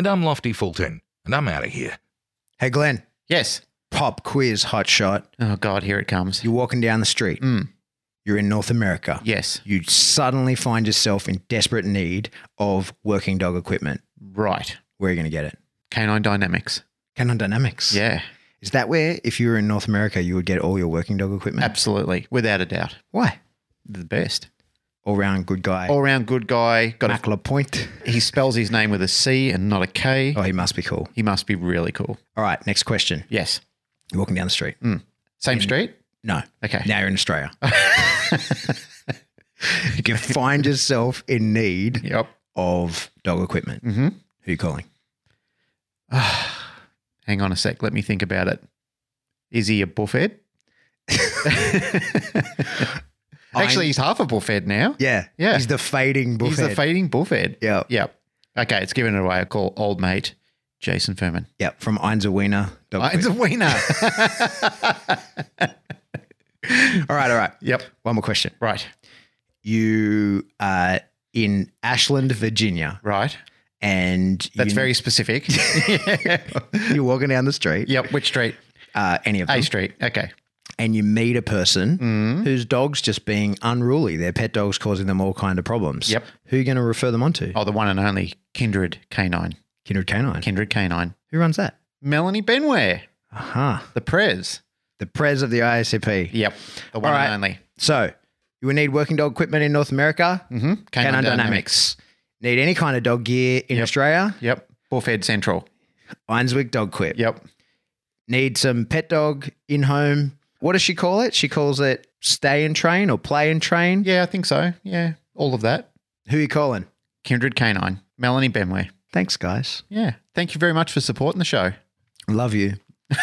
And I'm Lofty Fulton, and I'm out of here. Hey, Glenn, Yes. pop quiz hot shot. Oh God, here it comes. You're walking down the street. Mm. You're in North America. Yes. You suddenly find yourself in desperate need of working dog equipment. Right. Where are you going to get it? Canine Dynamics. Canine Dynamics. Yeah. Is that where, if you were in North America, you would get all your working dog equipment? Absolutely. Without a doubt. Why? The best. All round good guy. All round good guy. Got a, Mackler Point. he spells his name with a C and not a K. Oh, he must be cool. He must be really cool. All right, next question. Yes. You're walking down the street. Same street? No. Okay. Now you're in Australia. you can find yourself in need Yep. of dog equipment. Mm-hmm. Who are you calling? Hang on a sec. Let me think about it. Is he a buffet? Actually, he's half a buffet now. Yeah. Yeah. He's the fading buffet. He's the fading buffet. Yeah. Yep. Okay, it's given it away. I call old mate Jason Furman. Yep, From Einzer Wiener. Dog it's a food. wiener. all right. All right. yep. One more question. Right. You are in Ashland, Virginia, Right. and That's you, very specific. you're walking down the street, yep. Which street? uh, any of them, A Street. Okay. And you meet a person Mm. whose dog's just being unruly. Their pet dog's causing them all kind of problems. Yep. Who are you going to refer them on to? Oh, the one and only Kindred Canine. Kindred Canine. Kindred Canine. Who runs that? Melanie Benware, Aha. the Prez. The Prez of the ISCP. Yep. The one right. and only. So you would need working dog equipment in North America. Mm-hmm. Canine Dynamics. Need any kind of dog gear in Yep. Australia. Yep. Buffet Central. Einswick Dog Quip. Yep. Need some pet dog in home. What does she call it? She calls it stay and train or play and train. Yeah, I think so. Yeah. All of that. Who are you calling? Kindred Canine. Melanie Benware. Thanks, guys. Yeah. Thank you very much for supporting the show. Love you.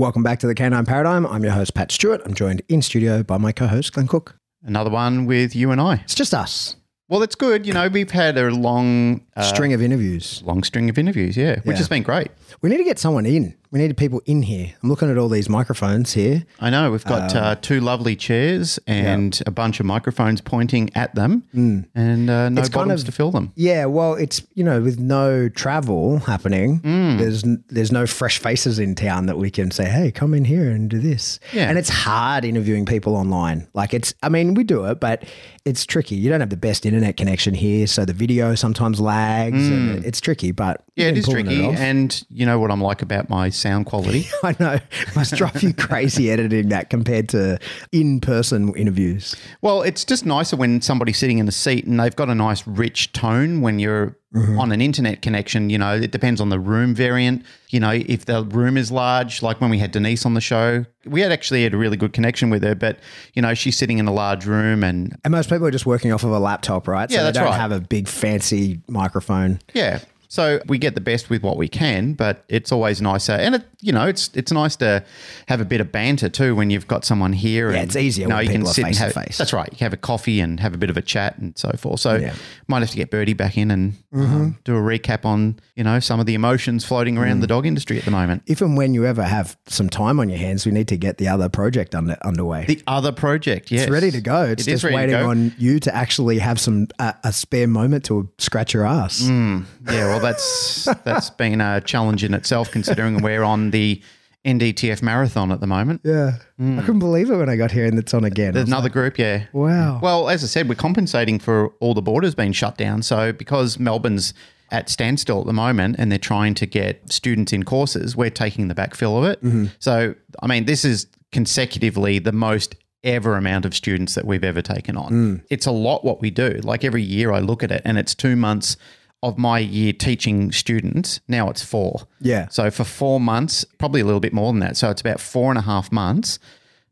Welcome back to the Canine Paradigm. I'm your host, Pat Stewart. I'm joined in studio by my co host, Glenn Cook. Another one with you and I. It's just us. Well, it's good. You know, we've had a long, uh, String of interviews. long string of interviews. Yeah, which Yeah. has been great. We need to get someone in. We needed people in here. I'm looking at all these microphones here. I know we've got Um, uh, two lovely chairs and a bunch of microphones pointing at them, and uh, no. It's kind bottoms of- to fill them. Yeah, well, it's you know, with no travel happening, Hmm. there's there's no fresh faces in town that we can say, "Hey, come in here and do this." Yeah. and it's hard interviewing people online. Like it's, I mean, we do it, but it's tricky. You don't have the best internet connection here, so the video sometimes lags, and mm. it's tricky. But. Yeah, it is tricky, and you know what I'm like about my sound quality. I know must drive you crazy editing that compared to in-person interviews. well, it's just nicer when somebody's sitting in a seat and they've got a nice rich tone when you're Mm-hmm. on an internet connection. You know, it depends on the room variant. You know, if the room is large, like when we had Denise on the show, we had actually had a really good connection with her, but you know, she's sitting in a large room and And most people are just working off of a laptop, right? So Yeah, they that's don't right. have a big fancy microphone. Yeah. So we get the best with what we can, but it's always nicer, and it, you know, it's it's nice to have a bit of banter too when you've got someone here. Yeah, and, it's easier You know, you can sit and face to have, face. That's right. You can have a coffee and have a bit of a chat and so forth. So Yeah. might have to get Birdie back in and Mm-hmm. um, do a recap on you know some of the emotions floating around Mm. the dog industry at the moment. If and when you ever have some time on your hands, we need to get the other project under, underway. The other project, yes, it's ready to go. It's It just waiting on you to actually have some uh, a spare moment to scratch your ass. Mm. Yeah, well, that's that's been a challenge in itself, considering we're on the NDTF marathon at the moment. Yeah, hmm. I couldn't believe it when I got here and it's on again. There's another group, yeah. wow. Well, as I said, we're compensating for all the borders being shut down. So because Melbourne's at standstill at the moment and they're trying to get students in courses, we're taking the backfill of it. Mm-hmm. So, I mean, this is consecutively the most ever amount of students that we've ever taken on. Mm. It's a lot what we do. Like every year I look at it and it's two months of my year teaching students, now it's four. Yeah. So for four months, probably a little bit more than that. So it's about four and a half months.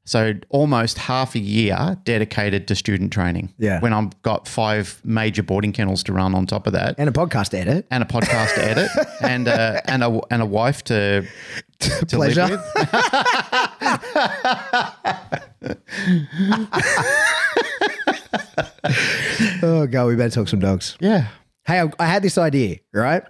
So almost half a year dedicated to student training. Yeah. When I've got five major boarding kennels to run on top of that, And a podcast to edit. and a podcast to edit, and a, and a and a wife to to Pleasure. live with. Oh, God, we better talk some dogs. Yeah. Hey, I, I had this idea, right?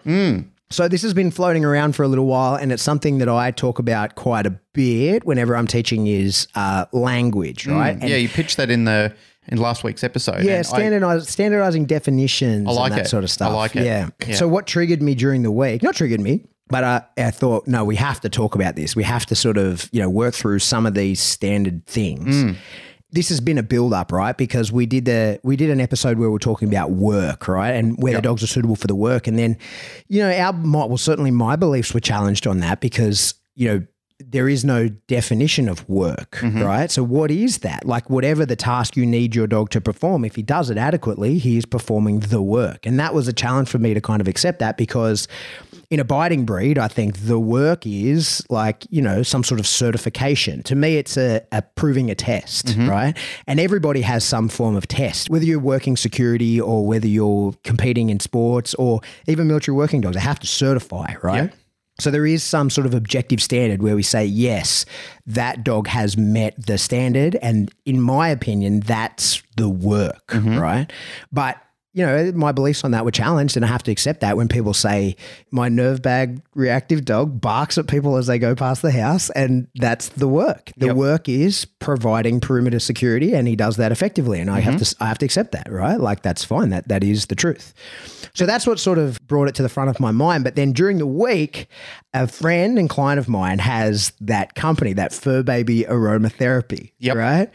So this has been floating around for a little while, and it's something that I talk about quite a bit whenever I'm teaching is uh, language, right? And yeah, you pitched that in the in last week's episode. Yeah, and I- standardizing definitions I like and that it. sort of stuff. I like it. Yeah. Yeah. So what triggered me during the week? Not triggered me, but I, I thought, no, we have to talk about this. We have to sort of, you know, work through some of these standard things. Mm. This has been a build up, right? Because we did the we did an episode where we are talking about work, right, and where the dogs are suitable for the work, and then, you know, our my- well certainly my beliefs were challenged on that because you know there is no definition of work, Mm-hmm. right? So what is that? Like whatever the task you need your dog to perform, if he does it adequately, he is performing the work. And that was a challenge for me to kind of accept that because in a biting breed, I think the work is like, you know, some sort of certification. To me, it's a, a proving a test, right? And everybody has some form of test, whether you're working security or whether you're competing in sports or even military working dogs, they have to certify, right? So there is some sort of objective standard where we say, yes, that dog has met the standard. And in my opinion, that's the work, mm-hmm. right? But you know, my beliefs on that were challenged, and I have to accept that when people say my nerve bag reactive dog barks at people as they go past the house, and that's the work. The work is providing perimeter security, and he does that effectively, and I have mm-hmm. to I have to accept that, right? Like that's fine. That that is the truth. So that's what sort of brought it to the front of my mind. But then during the week, a friend and client of mine has that company, that Fur Baby Aromatherapy, Yep. right?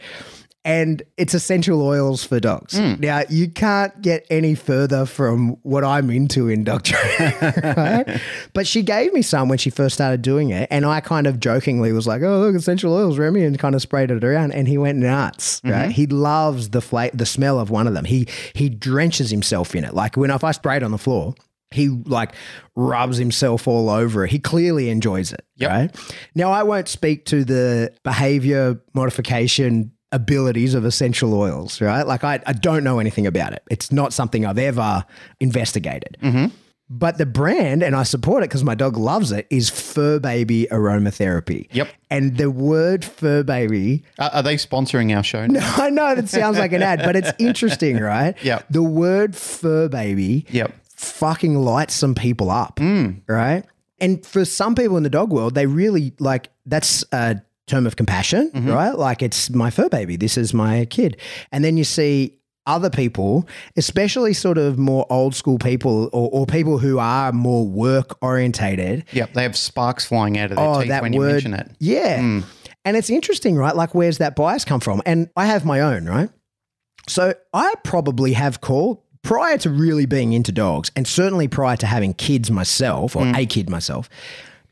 And it's essential oils for dogs. Hmm. Now, you can't get any further from what I'm into in dog training, right? But she gave me some when she first started doing it. And I kind of jokingly was like, oh, look, essential oils, Remy, and kind of sprayed it around. And he went nuts, mm-hmm. right? He loves the fla- the smell of one of them. He, he drenches himself in it. Like when if I spray it on the floor, he like rubs himself all over it. He clearly enjoys it. Yep. Right. Now I won't speak to the behavior modification abilities of essential oils, right? Like I, I don't know anything about it. It's not something I've ever investigated. Mm-hmm. But the brand, and I support it because my dog loves it, is Fur Baby Aromatherapy. Yep. And the word Fur Baby Are, are they sponsoring our show? now? I know that sounds like an ad, but it's interesting, right? Yep. The word fur baby Yep. fucking lights some people up, mm. right? And for some people in the dog world, they really like that's a term of compassion, mm-hmm. right? Like it's my fur baby, this is my kid. And then you see other people, especially sort of more old school people or, or people who are more work orientated, Yep. They have sparks flying out of their oh, teeth when you mention it. yeah. Hmm. And it's interesting, right? Like, where's that bias come from? And I have my own, right? So I probably have called prior to really being into dogs, and certainly prior to having kids myself or hmm. a kid myself.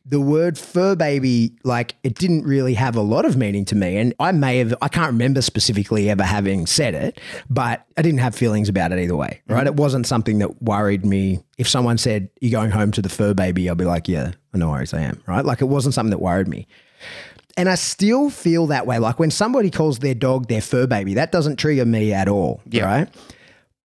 The word fur baby, like it didn't really have a lot of meaning to me. And I may have, I can't remember specifically ever having said it, but I didn't have feelings about it either way, right? It wasn't something that worried me. If someone said, You're going home to the fur baby, I'll be like, Yeah, no worries, I am, right? Like it wasn't something that worried me. And I still feel that way. Like when somebody calls their dog their fur baby, that doesn't trigger me at all, right?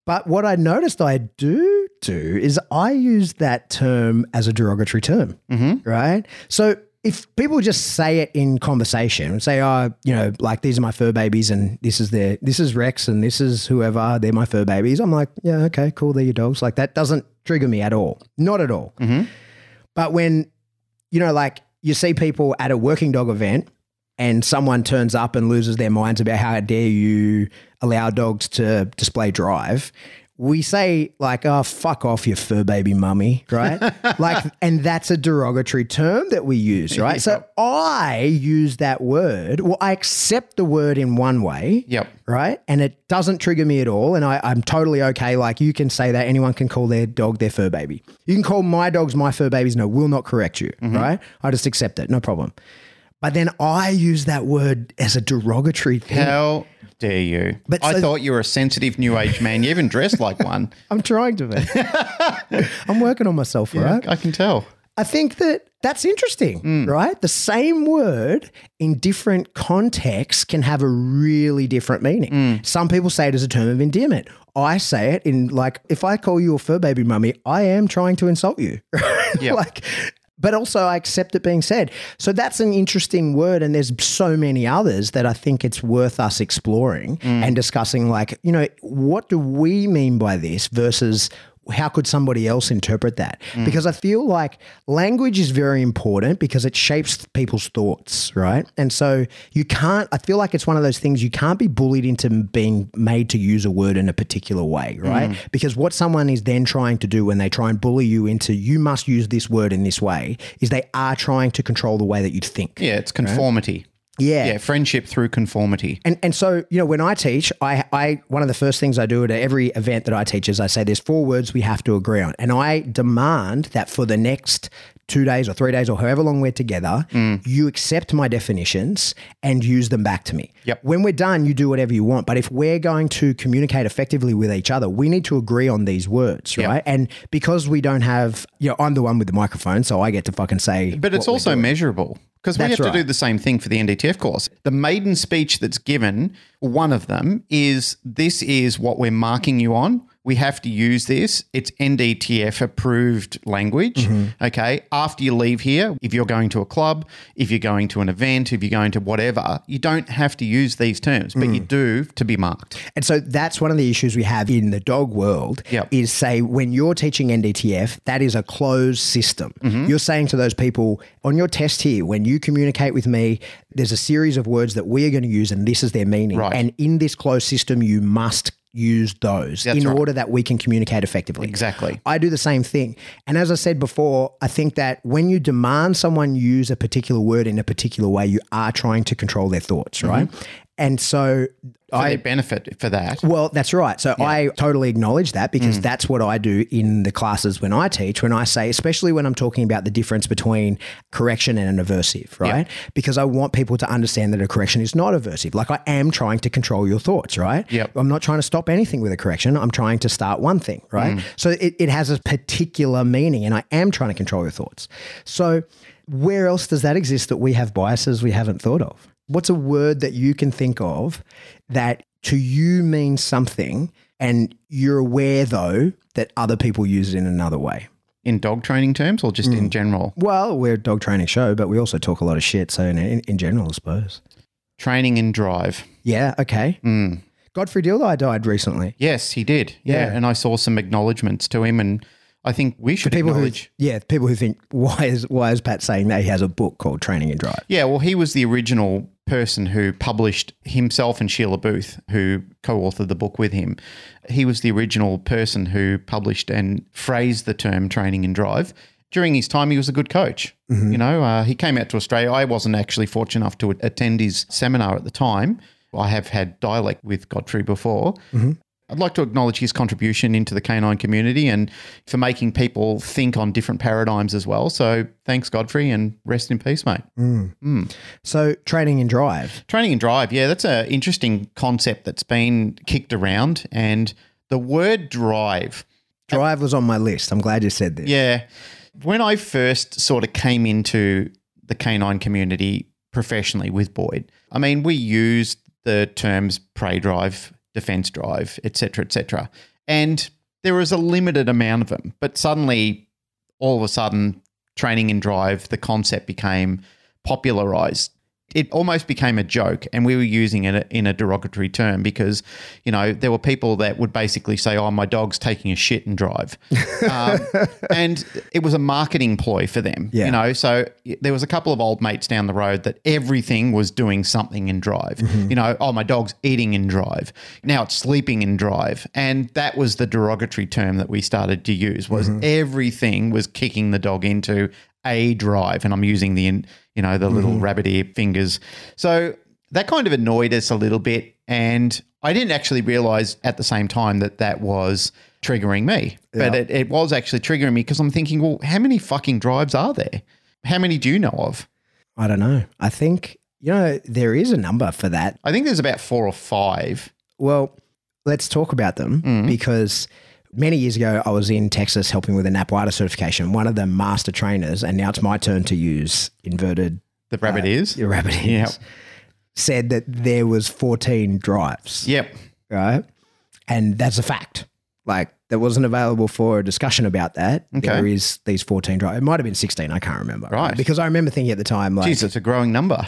But what I noticed I do do is I use that term as a derogatory term, mm-hmm. right? So if people just say it in conversation and say, oh, you know, like these are my fur babies and this is their, this is Rex and this is whoever, they're my fur babies. I'm like, yeah, okay, cool. They're your dogs. Like that doesn't trigger me at all. Not at all. Mm-hmm. But when, you know, like you see people at a working dog event and someone turns up and loses their minds about how dare you allow dogs to display drive, we say like, "Oh, fuck off, you fur baby mummy," right? like, and that's a derogatory term that we use, right? So I use that word. Well, I accept the word in one way, Yep. right? And it doesn't trigger me at all. And I, I'm totally okay. Like you can say that anyone can call their dog their fur baby. You can call my dogs my fur babies. No, will not correct you, mm-hmm. right? I just accept it. No problem. But then I use that word as a derogatory thing. How dare you? But I so- thought you were a sensitive new age man. You even dressed like one. I'm trying to be. I'm working on myself, right? I can tell. I think that that's interesting, Mm. right? The same word in different contexts can have a really different meaning. Mm. Some people say it as a term of endearment. I say it in like, if I call you a fur baby mummy, I am trying to insult you. Yep. like, but also I accept it being said. So that's an interesting word. And there's so many others that I think it's worth us exploring Mm. and discussing, like, you know, what do we mean by this versus how could somebody else interpret that? Because I feel like language is very important because it shapes people's thoughts, right? And so you can't, I feel like it's one of those things you can't be bullied into being made to use a word in a particular way, right? Mm. Because what someone is then trying to do when they try and bully you into you must use this word in this way is they are trying to control the way that you think. Yeah, it's conformity. Yeah. Yeah, friendship through conformity. And and so you know when I teach, I I one of the first things I do at every event that I teach is I say there's four words we have to agree on, and I demand that for the next two days or three days or however long we're together, mm. you accept my definitions and use them back to me. Yep. When we're done, you do whatever you want. But if we're going to communicate effectively with each other, we need to agree on these words, right? And because we don't have, you know, I'm the one with the microphone, so I get to fucking say. But it's also measurable because we have to do the same thing for the NDTF course. The maiden speech that's given, one of them is this is what we're marking you on. We have to use this. It's NDTF approved language. Mm-hmm. Okay. After you leave here, if you're going to a club, if you're going to an event, if you're going to whatever, you don't have to use these terms, but Mm. you do to be marked. And so that's one of the issues we have in the dog world Yep. is say when you're teaching NDTF, that is a closed system. Mm-hmm. You're saying to those people on your test here, when you communicate with me, there's a series of words that we are going to use and this is their meaning. Right. And in this closed system, you must use those That's in right. order that we can communicate effectively. Exactly. I do the same thing. And as I said before, I think that when you demand someone use a particular word in a particular way, you are trying to control their thoughts, mm-hmm. right? And so For I benefit for that. well, that's right. So I totally acknowledge that Mm. because that's what I do in the classes when I teach, when I say, especially when I'm talking about the difference between correction and an aversive, right? Because I want people to understand that a correction is not aversive. Like I am trying to control your thoughts, right? Yep. I'm not trying to stop anything with a correction. I'm trying to start one thing, right? Mm. So it, it has a particular meaning and I am trying to control your thoughts. So where else does that exist that we have biases we haven't thought of? What's a word that you can think of that to you means something and you're aware though that other people use it in another way? In dog training terms or just Mm. in general? Well, we're a dog training show, but we also talk a lot of shit. So in, in, general, I suppose. Training and drive. Yeah. Okay. Mm. Godfrey Dildei died recently. Yes, he did. Yeah. Yeah. And I saw some acknowledgements to him and I think we should People who, yeah, people who think why is why is Pat saying that he has a book called Training and Drive? Yeah, well, he was the original person who published himself and Sheila Booth, who co authored the book with him. He was the original person who published and phrased the term training and drive. During his time, he was a good coach. You know, uh, he came out to Australia. I wasn't actually fortunate enough to attend his seminar at the time. I have had dialect with Godfrey before. I'd like to acknowledge his contribution into the canine community and for making people think on different paradigms as well. So thanks, Godfrey, and rest in peace, mate. Mm. Mm. So Training and Drive. Training and drive, yeah, that's an interesting concept that's been kicked around. And the word drive, Drive was on my list. I'm glad you said this. yeah, when I first sort of came into the canine community professionally with Boyd, I mean, we used the terms prey drive, defense drive, etc., etc., and there was a limited amount of them. But suddenly, all of a sudden, training and drive, the concept became popularized. It almost became a joke, and we were using it in a derogatory term because, you know, there were people that would basically say, "Oh, my dog's taking a shit and drive," um, and it was a marketing ploy for them. Yeah. You know, so there was a couple of old mates down the road that everything was doing something in drive. You know, oh, my dog's eating in drive. Now it's sleeping in drive, and that was the derogatory term that we started to use. Was everything was kicking the dog into a drive, and I'm using the in- you know the little rabbit ear fingers. So that kind of annoyed us a little bit, and I didn't actually realize at the same time that that was triggering me, but it, it was actually triggering me because I'm thinking, well, how many fucking drives are there? How many do you know of? I don't know. I think, you know, there is a number for that. I think there's about four or five. Well, let's talk about them Mm. because many years ago, I was in Texas helping with a NAPWDA certification. One of the master trainers, and now it's my turn to use inverted The rabbit uh, ears. The rabbit ears, Yep. said that there was 14 drives, Yep. right? And that's a fact. Like that wasn't available for a discussion about that. Okay. There is these 14 drives. It might have been 16. I can't remember. Right. Because I remember thinking at the time, like, Jeez, it's a growing number.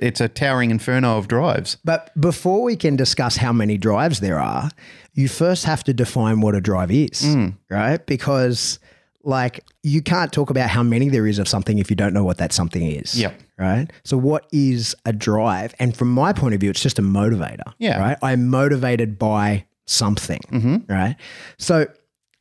it's a towering inferno of drives. But before we can discuss how many drives there are, you first have to define what a drive is, Mm. right? Because like you can't talk about how many there is of something if you don't know what that something is. Yep. Right. So what is a drive? And from my point of view, it's just a motivator. Yeah. Right. I'm motivated by something. Mm-hmm. Right. So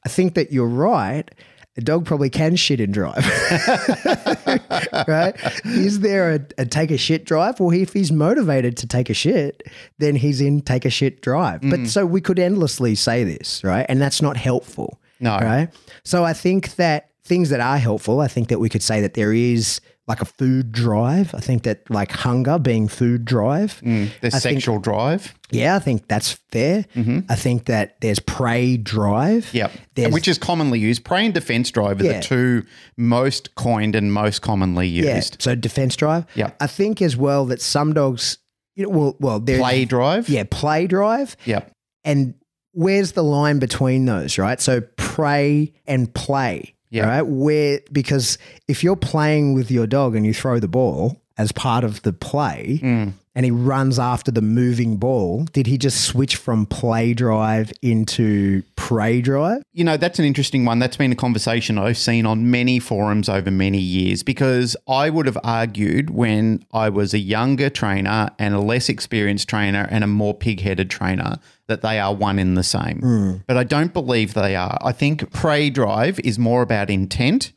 I think that you're right. A dog probably can shit and drive. right? Is there a, a take a shit drive? Well, if he's motivated to take a shit, then he's in take a shit drive. Mm. But so we could endlessly say this, right? And that's not helpful. No. Right. So I think that things that are helpful, I think that we could say that there is like a food drive. I think that like hunger being food drive. The I think- sexual drive. Yeah, I think that's fair. I think that there's prey drive. Mm-hmm. Yep. Which is commonly used. Prey and defense drive are Yeah. the two most coined and most commonly used. yeah. So defense drive. Yeah. I think as well that some dogs, you know, well, well, Play drive. Yeah, play drive. Yep. And where's the line between those, right? So prey and play. Yeah. Right. Where because if you're playing with your dog and you throw the ball as part of the play Mm. And he runs after the moving ball, did he just switch from play drive into prey drive? You know, that's an interesting one. That's been a conversation I've seen on many forums over many years because I would have argued when I was a younger trainer and a less experienced trainer and a more pig headed trainer that they are one in the same. Hmm. But I don't believe they are. I think prey drive is more about intent,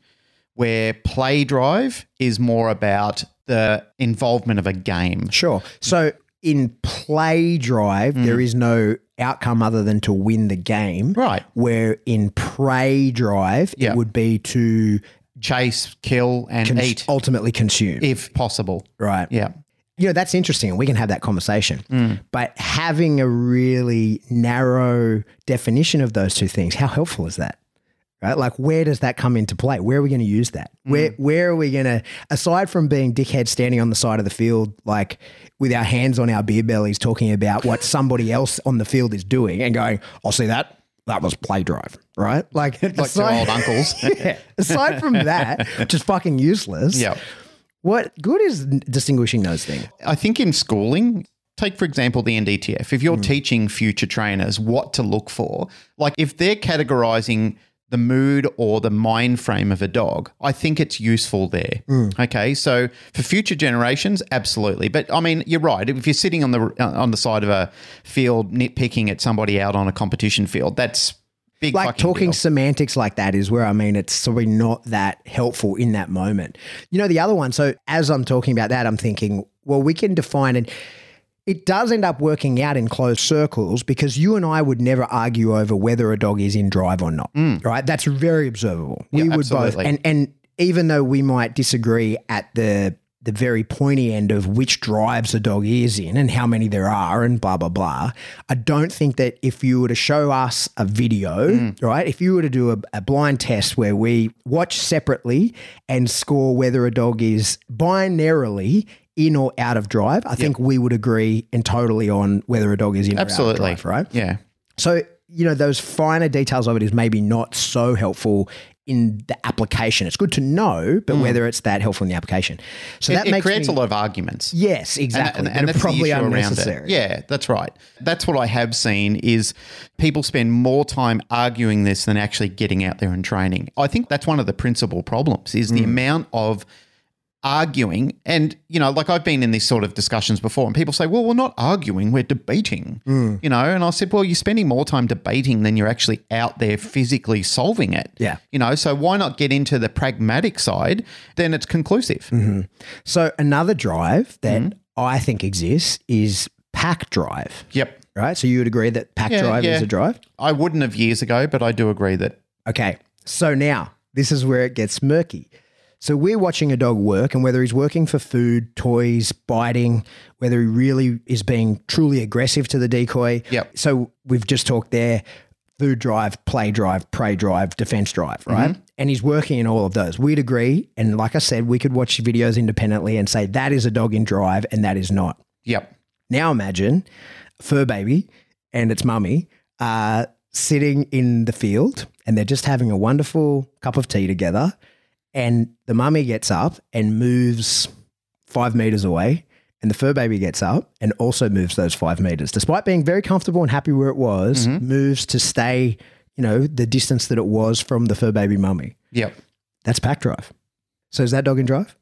where play drive is more about the involvement of a game. Sure. So in play drive, Mm. there is no outcome other than to win the game. Right. Where in prey drive, Yeah. it would be to Chase, kill, and cons- eat ultimately consume. if possible. right. Yeah. You know, that's interesting and we can have that conversation. Mm. But having a really narrow definition of those two things, how helpful is that? Right? Like where does that come into play? Where are we going to use that? Mm. Where where are we going to aside from being dickheads standing on the side of the field like with our hands on our beer bellies talking about what somebody else on the field is doing and going, "I'll see that. That was play drive." Right? Like Like two old uncles. yeah. Aside from that, which is fucking useless. yeah. What good is distinguishing those things? I think in schooling, take for example the NDTF, if you're teaching future trainers what to look for, like if they're categorizing the mood or the mind frame of a dog, I think it's useful there. Okay, so for future generations, absolutely. But I mean, you're right. If you're sitting on the uh, on the side of a field nitpicking at somebody out on a competition field, that's big. like talking deal. semantics like that is where I mean it's probably not that helpful in that moment. You know, the other one, so as I'm talking about that, I'm thinking, well, we can define it. It does end up working out in closed circles because you and I would never argue over whether a dog is in drive or not. Right? That's very observable. We Mm. Yeah, would both and and even though we might disagree at the the very pointy end of which drives a dog is in and how many there are and blah blah blah. I don't think that if you were to show us a video, Mm. right? If you were to do a, a blind test where we watch separately and score whether a dog is binarily in or out of drive, I think we would agree and totally on whether a dog is in absolutely or out of drive, right? Yeah. So, you know, those finer details of it is maybe not so helpful in the application. It's good to know, but whether it's that helpful in the application. So that Mm. it, it makes creates me, a lot of arguments. Yes, exactly. And, but and that's probably unnecessary. around it. Yeah, that's right. That's what I have seen is people spend more time arguing this than actually getting out there and training. I think that's one of the principal problems is Mm. the amount of arguing and you know like I've been in these sort of discussions before and people say well we're not arguing we're debating Mm. you know and I said well you're spending more time debating than you're actually out there physically solving it Yeah. you know so why not get into the pragmatic side then it's conclusive Mm-hmm. So another drive that Mm-hmm. I think exists is pack drive. yep Right? So you would agree that pack Yeah, drive yeah. is a drive? I wouldn't have years ago, but I do agree that Okay. So now this is where it gets murky. So we're watching a dog work, and whether he's working for food, toys, biting, whether he really is being truly aggressive to the decoy. Yep. So we've just talked there food drive, play drive, prey drive, defense drive, right? And he's working in all of those. We'd agree. And like I said, we could watch videos independently and say that is a dog in drive and that is not. Yep. Now imagine fur baby and its mummy uh, sitting in the field and they're just having a wonderful cup of tea together. And the mummy gets up and moves five meters away. And the fur baby gets up and also moves those five meters, despite being very comfortable and happy where it was, mm-hmm. moves to stay, you know, the distance that it was from the fur baby mummy. Yep. That's pack drive. So is that dog in drive?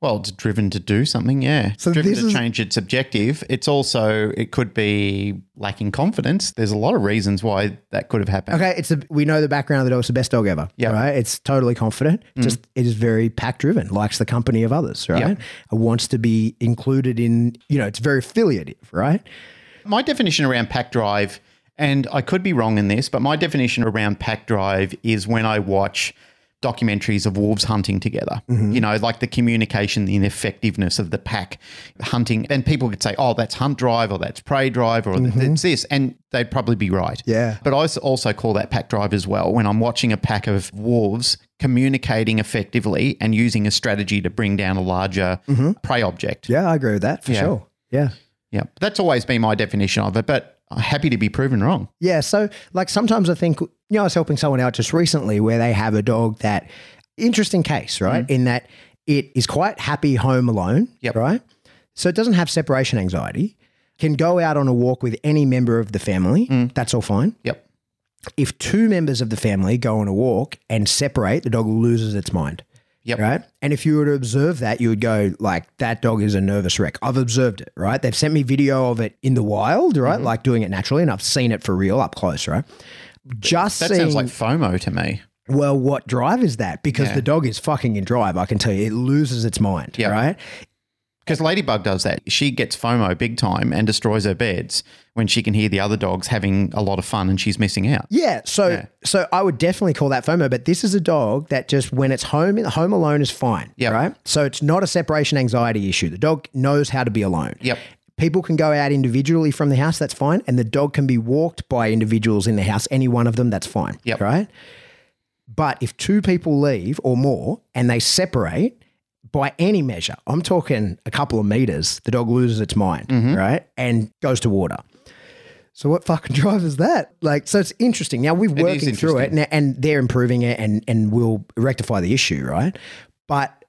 Well, it's driven to do something, yeah. So driven this to is- change its objective. It's also it could be lacking confidence. There's a lot of reasons why that could have happened. Okay, it's a, we know the background of the dog. It's the best dog ever. Yeah. right. It's totally confident. Mm. Just it is very pack driven. Likes the company of others. Right. Yeah. It wants to be included in. You know, it's very affiliative. Right. My definition around pack drive, and I could be wrong in this, but my definition around pack drive is when I watch documentaries of wolves hunting together. Mm-hmm. You know, like the communication, the effectiveness of the pack hunting. And people could say, oh, that's hunt drive or that's prey drive or mm-hmm. it's this. And they'd probably be right. Yeah. But I also call that pack drive as well when I'm watching a pack of wolves communicating effectively and using a strategy to bring down a larger mm-hmm. prey object. Yeah, I agree with that for Yeah. sure. Yeah. Yeah. That's always been my definition of it, but I'm happy to be proven wrong. Yeah. So, like, sometimes I think, you know, I was helping someone out just recently where they have a dog that, interesting case, right? In that it is quite happy home alone, Yep. right? So it doesn't have separation anxiety, can go out on a walk with any member of the family. That's all fine. Yep. If two members of the family go on a walk and separate, the dog loses its mind. Yep. Right. And if you were to observe that, you would go, like, that dog is a nervous wreck. I've observed it, right? They've sent me video of it in the wild, right? Mm-hmm. Like doing it naturally, and I've seen it for real up close, right? Just That seeing, sounds like FOMO to me. well, what drive is that? Because Yeah. the dog is fucking in drive, I can tell you. It loses its mind, Yeah. right? Because Ladybug does that. She gets FOMO big time and destroys her beds when she can hear the other dogs having a lot of fun and she's missing out. Yeah, so Yeah. so I would definitely call that FOMO, but this is a dog that just when it's home home alone is fine. Yep. Right? So it's not a separation anxiety issue. The dog knows how to be alone. Yep. People can go out individually from the house, that's fine. And the dog can be walked by individuals in the house, any one of them, that's fine. Yep. Right? But if two people leave or more and they separate by any measure, I'm talking a couple of meters, the dog loses its mind, Mm-hmm. right? And goes to water. So what fucking drive is that? Like, so it's interesting. Now we're working through it, and, and they're improving it, and and we'll rectify the issue, right? But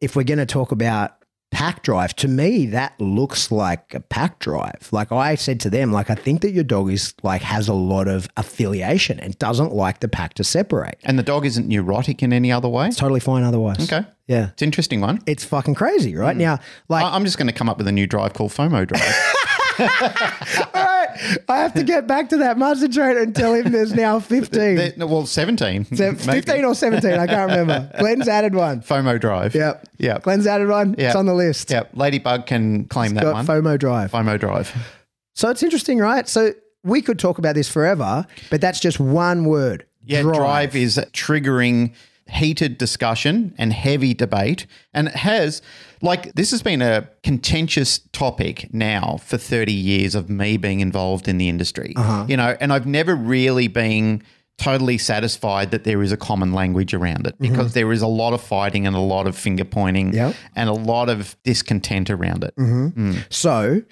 if we're going to talk about pack drive, to me that looks like a pack drive. Like I said to them, like I think that your dog is like has a lot of affiliation and doesn't like the pack to separate. And the dog isn't neurotic in any other way. It's totally fine otherwise. Okay. Yeah. It's an interesting one. It's fucking crazy, right? Hmm. Now, like, I- I'm just going to come up with a new drive called FOMO drive. I have to get back to that master trainer and tell him there's now 15. There- no, well, 17. So maybe. 15 or 17, I can't remember. Glenn's added one. FOMO drive. Yep. Yep. Glenn's added one. It's on the list. Yep. Ladybug can claim that Got one. FOMO drive. FOMO drive. So it's interesting, right? So we could talk about this forever, but that's just one word. Yeah, drive. is triggering heated discussion and heavy debate. And it has, like, this has been a contentious topic now for 30 years of me being involved in the industry. Uh-huh. You know, and I've never really been totally satisfied that there is a common language around it because mm-hmm. there is a lot of fighting and a lot of finger pointing Yep. and a lot of discontent around it. Mm-hmm. Mm. So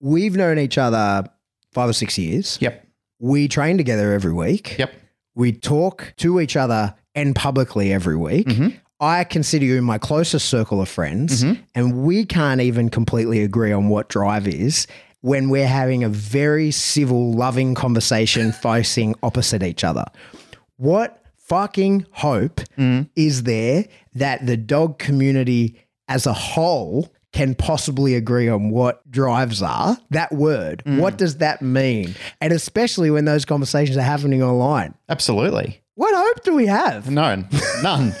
we've known each other five or six years. Yep. We train together every week. Yep. We talk to each other and publicly every week. Mm-hmm. I consider you in my closest circle of friends, and we can't even completely agree on what drive is when we're having a very civil, loving conversation facing opposite each other. What fucking hope Mm. is there that the dog community as a whole can possibly agree on what drives are? That word, Mm. what does that mean? And especially when those conversations are happening online. Absolutely. What hope do we have? None. none.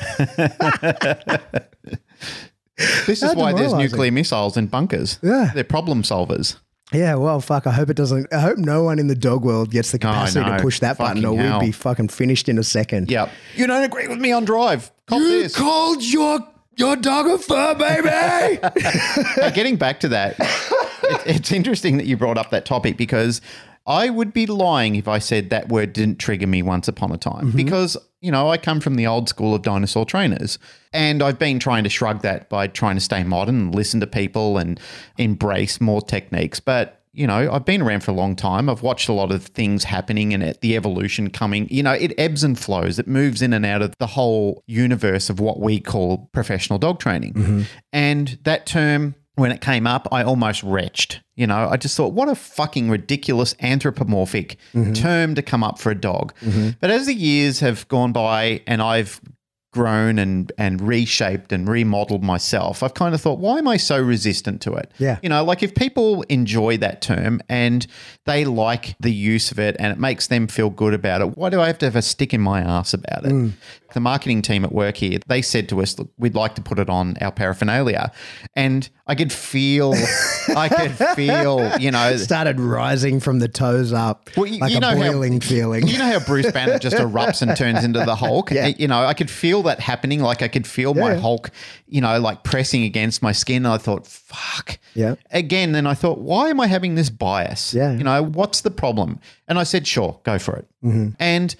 this is why there's nuclear missiles in bunkers. Yeah. They're problem solvers. Yeah, well, fuck. I hope it doesn't. I hope no one in the dog world gets the capacity no. to push that button, or hell. we'd be fucking finished in a second. Yep. You don't agree with me on drive. Cop You this. called your Your dog a fur baby. Now, getting back to that, it, it's interesting that you brought up that topic because I would be lying if I said that word didn't trigger me once upon a time mm-hmm. because, you know, I come from the old school of dinosaur trainers and I've been trying to shrug that by trying to stay modern and listen to people and embrace more techniques. But you know, I've been around for a long time. I've watched a lot of things happening and it- the evolution coming. You know, it ebbs and flows. It moves in and out of the whole universe of what we call professional dog training. Mm-hmm. And that term, when it came up, I almost retched. You know, I just thought, what a fucking ridiculous anthropomorphic mm-hmm. term to come up for a dog. Mm-hmm. But as the years have gone by and I've grown and and reshaped and remodeled myself, I've kind of thought, why am I so resistant to it? Yeah. You know, like if people enjoy that term and they like the use of it and it makes them feel good about it, why do I have to have a stick in my ass about it? Mm. The marketing team at work here, they said to us, look, we'd like to put it on our paraphernalia. And I could feel, I could feel, you know, Started rising from the toes up, Well, you- like you a know how- boiling feeling. You know how Bruce Banner just erupts and turns into the Hulk? Yeah. You know, I could feel that happening. Like I could feel my Hulk, you know, like pressing against my skin. I thought, fuck. Yeah. Again, then I thought, why am I having this bias? Yeah. You know, what's the problem? And I said, sure, go for it. Mm-hmm. And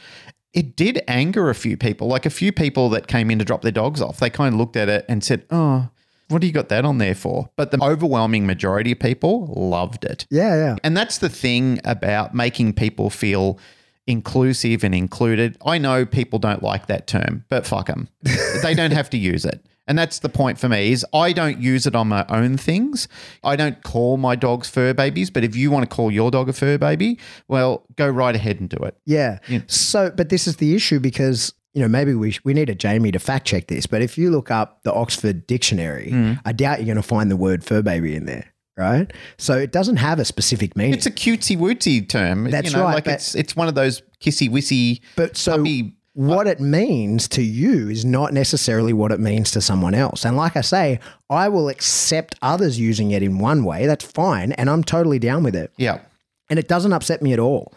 it did anger a few people. Like a few people that came in to drop their dogs off, they kind of looked at it and said, oh, what do you got that on there for? But the overwhelming majority of people loved it. yeah, yeah. And that's the thing about making people feel inclusive and included. I know people don't like that term, but fuck them. they don't have to use it. And that's the point for me is I don't use it on my own things. I don't call my dogs fur babies, but if you want to call your dog a fur baby, well, go right ahead and do it. Yeah. So, but this is the issue because you know maybe we we need a Jamie to fact check this. But if you look up the Oxford Dictionary, Hmm. I doubt you're going to find the word fur baby in there, right? So it doesn't have a specific meaning. It's a cutesy wootsy term. That's you know, right, Like it's it's one of those kissy wissy But so puppy what it means to you is not necessarily what it means to someone else. And like I say, I will accept others using it in one way. That's fine. And I'm totally down with it. Yeah. And it doesn't upset me at all.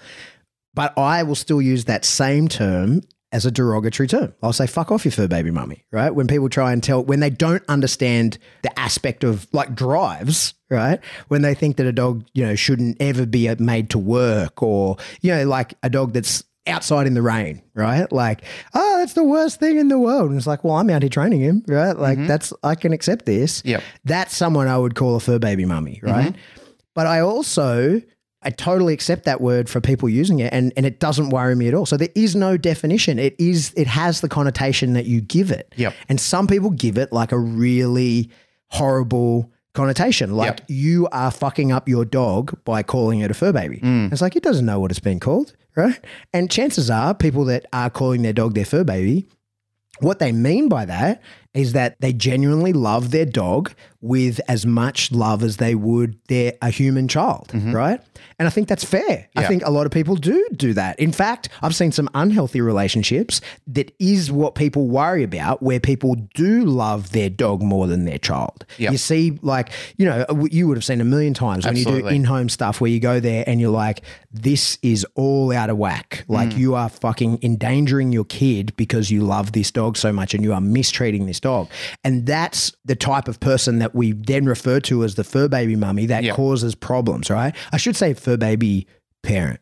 But I will still use that same term as a derogatory term. I'll say, fuck off, you fur baby mummy, right? When people try and tell, when they don't understand the aspect of like drives, right? When they think that a dog, you know, shouldn't ever be uh, made to work or, you know, like a dog that's outside in the rain, right? Like, oh, that's the worst thing in the world. And it's like, well, I'm out here training him, right? Like, mm-hmm. that's, I can accept this. Yeah. That's someone I would call a fur baby mummy, mm-hmm. right? But I also, I totally accept that word for people using it and, and it doesn't worry me at all. So there is no definition. It is, it has the connotation that you give it. Yep. And some people give it like a really horrible connotation. Like Yep. you are fucking up your dog by calling it a fur baby. Mm. It's like it doesn't know what it's been called, right? And chances are people that are calling their dog their fur baby, what they mean by that is that they genuinely love their dog with as much love as they would their a human child, right? And I think that's fair. I think a lot of people do do that. In fact, I've seen some unhealthy relationships that is what people worry about, where people do love their dog more than their child. Yep. You see, like you know, you would have seen a million times when you do in-home stuff where you go there and you're like, this is all out of whack. Like Mm. you are fucking endangering your kid because you love this dog so much and you are mistreating this dog. And that's the type of person that we then refer to as the fur baby mummy that Yeah. causes problems, right? I should say fur baby parent.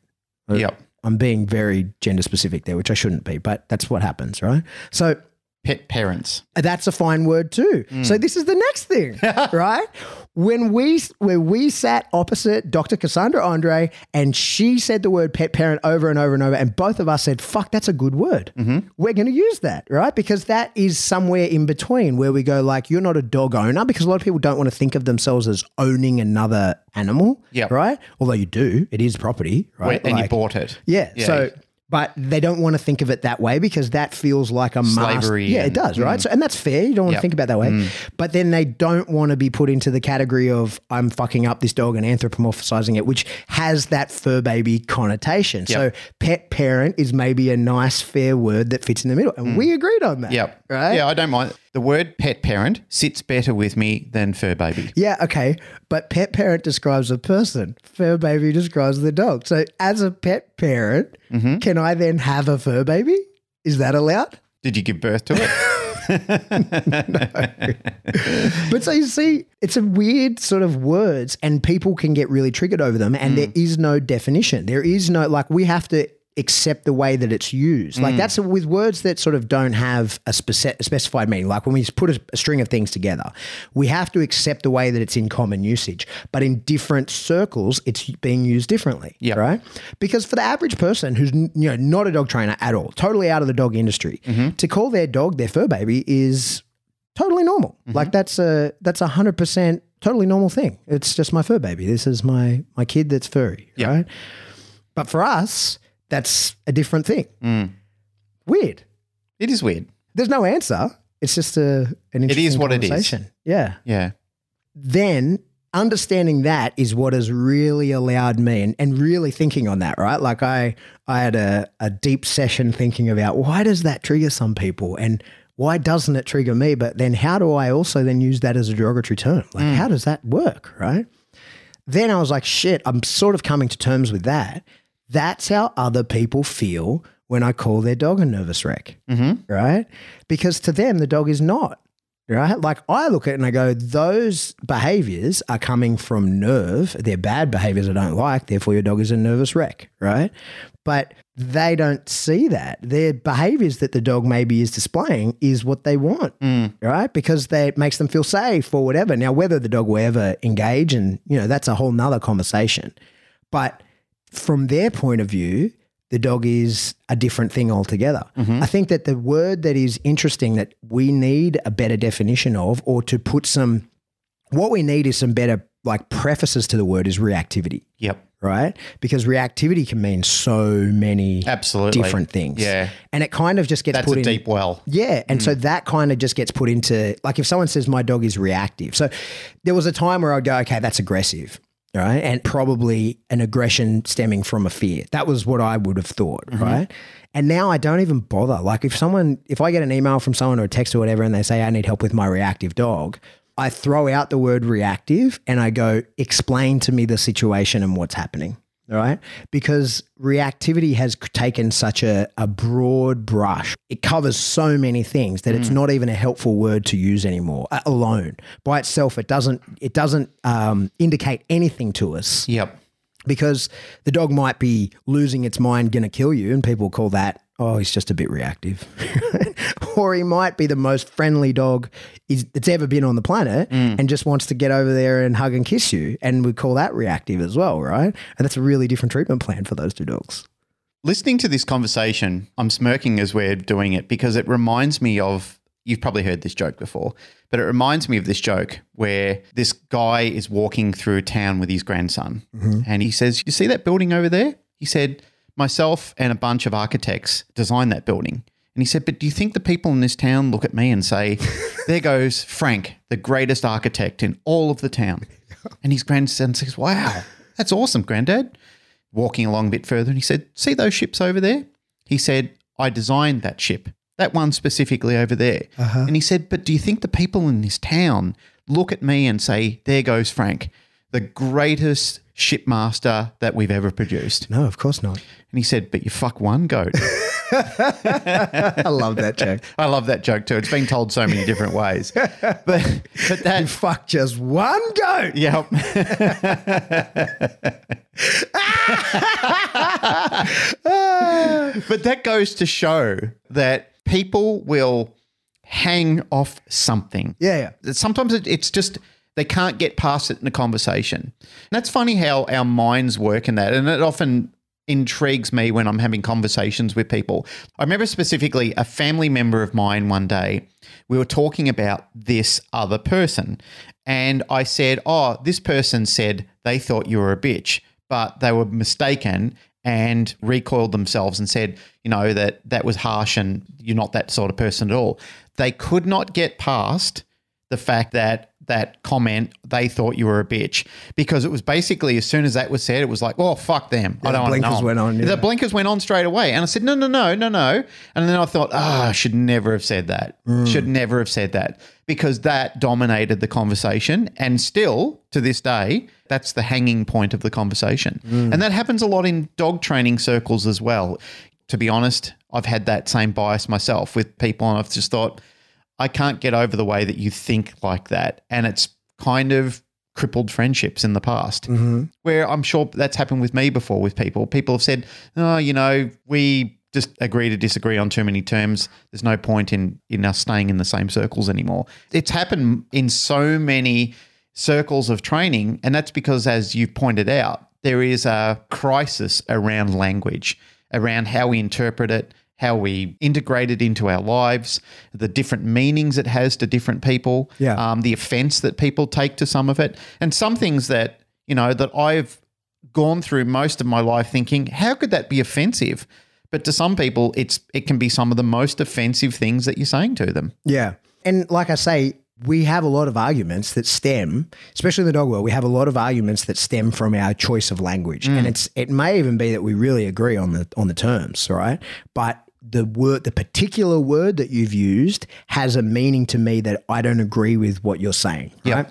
Yep. I'm being very gender specific there, which I shouldn't be, but that's what happens, right? So Pet parents. that's a fine word too. Mm. So this is the next thing, right? When we when we sat opposite Dr. Cassandra Andre and she said the word pet parent over and over and over, and both of us said, "Fuck, that's a good word. Mm-hmm. We're going to use that, right? Because that is somewhere in between where we go like, you're not a dog owner because a lot of people don't want to think of themselves as owning another animal, yeah, right? Although you do, it is property, right? and you bought it. yeah. Yeah. So, but they don't want to think of it that way because that feels like a Slavery Yeah, it and- does, right? Mm. So, and that's fair. You don't want to think about it that way. Mm. But then they don't want to be put into the category of I'm fucking up this dog and anthropomorphizing it, which has that fur baby connotation. So, pet parent is maybe a nice, fair word that fits in the middle, and mm. we agreed on that. Yep. Right. Yeah, I don't mind. The word pet parent sits better with me than fur baby. Yeah, okay. But pet parent describes a person. Fur baby describes the dog. So as a pet parent, Mm-hmm. can I then have a fur baby? Is that allowed? Did you give birth to it? But so you see, it's a weird sort of words, and people can get really triggered over them, and there is no definition. There is no, like, we have to accept the way that it's used. Like, mm. that's with words that sort of don't have a speci- specified meaning. Like, when we put a, a string of things together, we have to accept the way that it's in common usage. But in different circles, it's being used differently. Yep. Right? Because for the average person who's you know not a dog trainer at all, totally out of the dog industry, mm-hmm. to call their dog their fur baby is totally normal. Mm-hmm. Like that's a that's a hundred percent totally normal thing. It's just my fur baby. This is my my kid that's furry, Yeah. right? But for us, that's a different thing. Mm. Weird. It is weird. There's no answer. It's just a an interesting is what it is. Yeah. Yeah. Then understanding that is what has really allowed me and, and really thinking on that, right? Like I I had a, a deep session thinking about why does that trigger some people and why doesn't it trigger me? But then how do I also then use that as a derogatory term? Like mm. how does that work, right? Then I was like, shit, I'm sort of coming to terms with that. That's how other people feel when I call their dog a nervous wreck, mm-hmm. right? Because to them, the dog is not, right? Like I look at it and I go, those behaviors are coming from nerve. They're bad behaviors I don't like. Therefore, your dog is a nervous wreck, right? But they don't see that. Their behaviors that the dog maybe is displaying is what they want, mm. right? Because they, it makes them feel safe or whatever. Now, whether the dog will ever engage, and you know, that's a whole nother conversation. But from their point of view, the dog is a different thing altogether. Mm-hmm. I think that the word that is interesting that we need a better definition of, or to put some, what we need is some better like prefaces to the word is reactivity, Yep. right? Because reactivity can mean so many Absolutely. different things. Yeah. And it kind of just gets That's put a in deep well. yeah. And so mm. that kind of just gets put into like if someone says my dog is reactive. So there was a time where I'd go, okay, that's aggressive. Right. And probably an aggression stemming from a fear. That was what I would have thought. Mm-hmm. Right. And now I don't even bother. Like if someone, if I get an email from someone or a text or whatever and they say, I need help with my reactive dog, I throw out the word reactive and I go, explain to me the situation and what's happening. Right. Because reactivity has taken such a, a broad brush. It covers so many things that it's not even a helpful word to use anymore uh, alone. By itself, it doesn't it doesn't um, indicate anything to us Yep. because the dog might be losing its mind, going to kill you, and people call that, oh, he's just a bit reactive. or he might be the most friendly dog is, that's ever been on the planet mm. and just wants to get over there and hug and kiss you. And we call that reactive as well, right? And that's a really different treatment plan for those two dogs. Listening to this conversation, I'm smirking as we're doing it because it reminds me of you've probably heard this joke before, but it reminds me of this joke where this guy is walking through town with his grandson mm-hmm. and he says, You see that building over there? He said, Myself and a bunch of architects designed that building. And he said, But do you think the people in this town look at me and say, There goes Frank, the greatest architect in all of the town? And his grandson says, Wow, that's awesome, granddad walking along a bit further and he said, See those ships over there? He said, I designed that ship, that one specifically over there. Uh-huh. And he said, But do you think the people in this town look at me and say, There goes Frank, the greatest shipmaster that we've ever produced? No, of course not. And he said, But you fuck one goat. I love that joke. I love that joke too. It's been told so many different ways. But, but that, Fuck just one goat. Yep. but that goes to show that people will hang off something. Yeah, yeah. Sometimes it, it's just they can't get past it in a conversation. And that's funny how our minds work in that. And it often intrigues me when I'm having conversations with people. I remember specifically a family member of mine one day, we were talking about this other person. And I said, Oh, this person said they thought you were a bitch, but they were mistaken and recoiled themselves and said, you know, that that was harsh and you're not that sort of person at all. They could not get past the fact that that comment they thought you were a bitch. Because it was basically as soon as that was said it was like oh fuck them. I the don't want blinkers went on, yeah. the blinkers went on straight away. And I said no no no no no. And then I thought ah I should never have said that. Mm. should never have said that. Because that dominated the conversation. And still to this day that's the hanging point of the conversation. Mm. and that happens a lot in dog training circles as well. To be honest I've had that same bias myself with people and I've just thought I can't get over the way that you think like that. And it's kind of crippled friendships in the past mm-hmm. where I'm sure that's happened with me before with people. People have said, oh, you know, we just agree to disagree on too many terms. There's no point in, in us staying in the same circles anymore. It's happened in so many circles of training. And that's because, as you've pointed out, there is a crisis around language, around how we interpret it, how we integrate it into our lives, the different meanings it has to different people, Yeah. um, the offense that people take to some of it, and some things that you know that I've gone through most of my life thinking, how could that be offensive? But to some people, it's it can be some of the most offensive things that you're saying to them. Yeah. And like I say, we have a lot of arguments that stem, especially in the dog world, we have a lot of arguments that stem from our choice of language. And mm. it's it may even be that we really agree on the on the terms, right? But the word the particular word that you've used has a meaning to me that I don't agree with what you're saying. Right.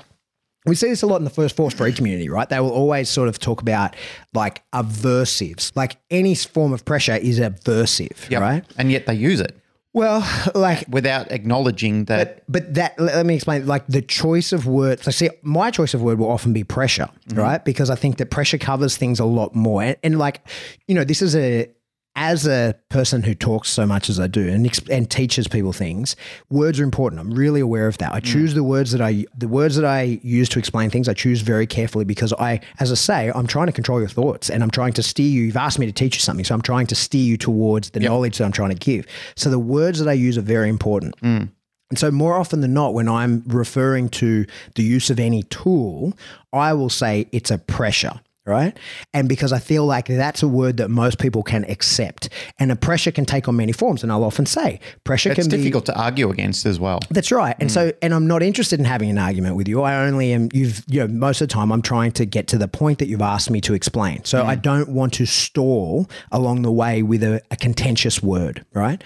We see this a lot in the first force free community, right? They will always sort of talk about like aversives. Like any form of pressure is aversive, right? And yet they use it Well, like without acknowledging that. but that let let me explain like the choice of word so see my choice of word will often be pressure mm-hmm. right because i think that pressure covers things a lot more and, and like you know this is a as a person who talks so much as I do and and teaches people things, words are important. I'm really aware of that. I mm. choose the words that I the words that I use to explain things. I choose very carefully because I, as I say, I'm trying to control your thoughts and I'm trying to steer you. You've asked me to teach you something, so I'm trying to steer you towards the knowledge that I'm trying to give. So the words that I use are very important. Mm. And so, more often than not, when I'm referring to the use of any tool, I will say it's a pressure, right? And because I feel like that's a word that most people can accept. And a pressure can take on many forms. And I'll often say pressure It's can be. difficult to argue against as well. That's right. And Mm. so, and I'm not interested in having an argument with you. I only am, you've, you know, most of the time I'm trying to get to the point that you've asked me to explain. So Mm. I don't want to stall along the way with a, a contentious word, right?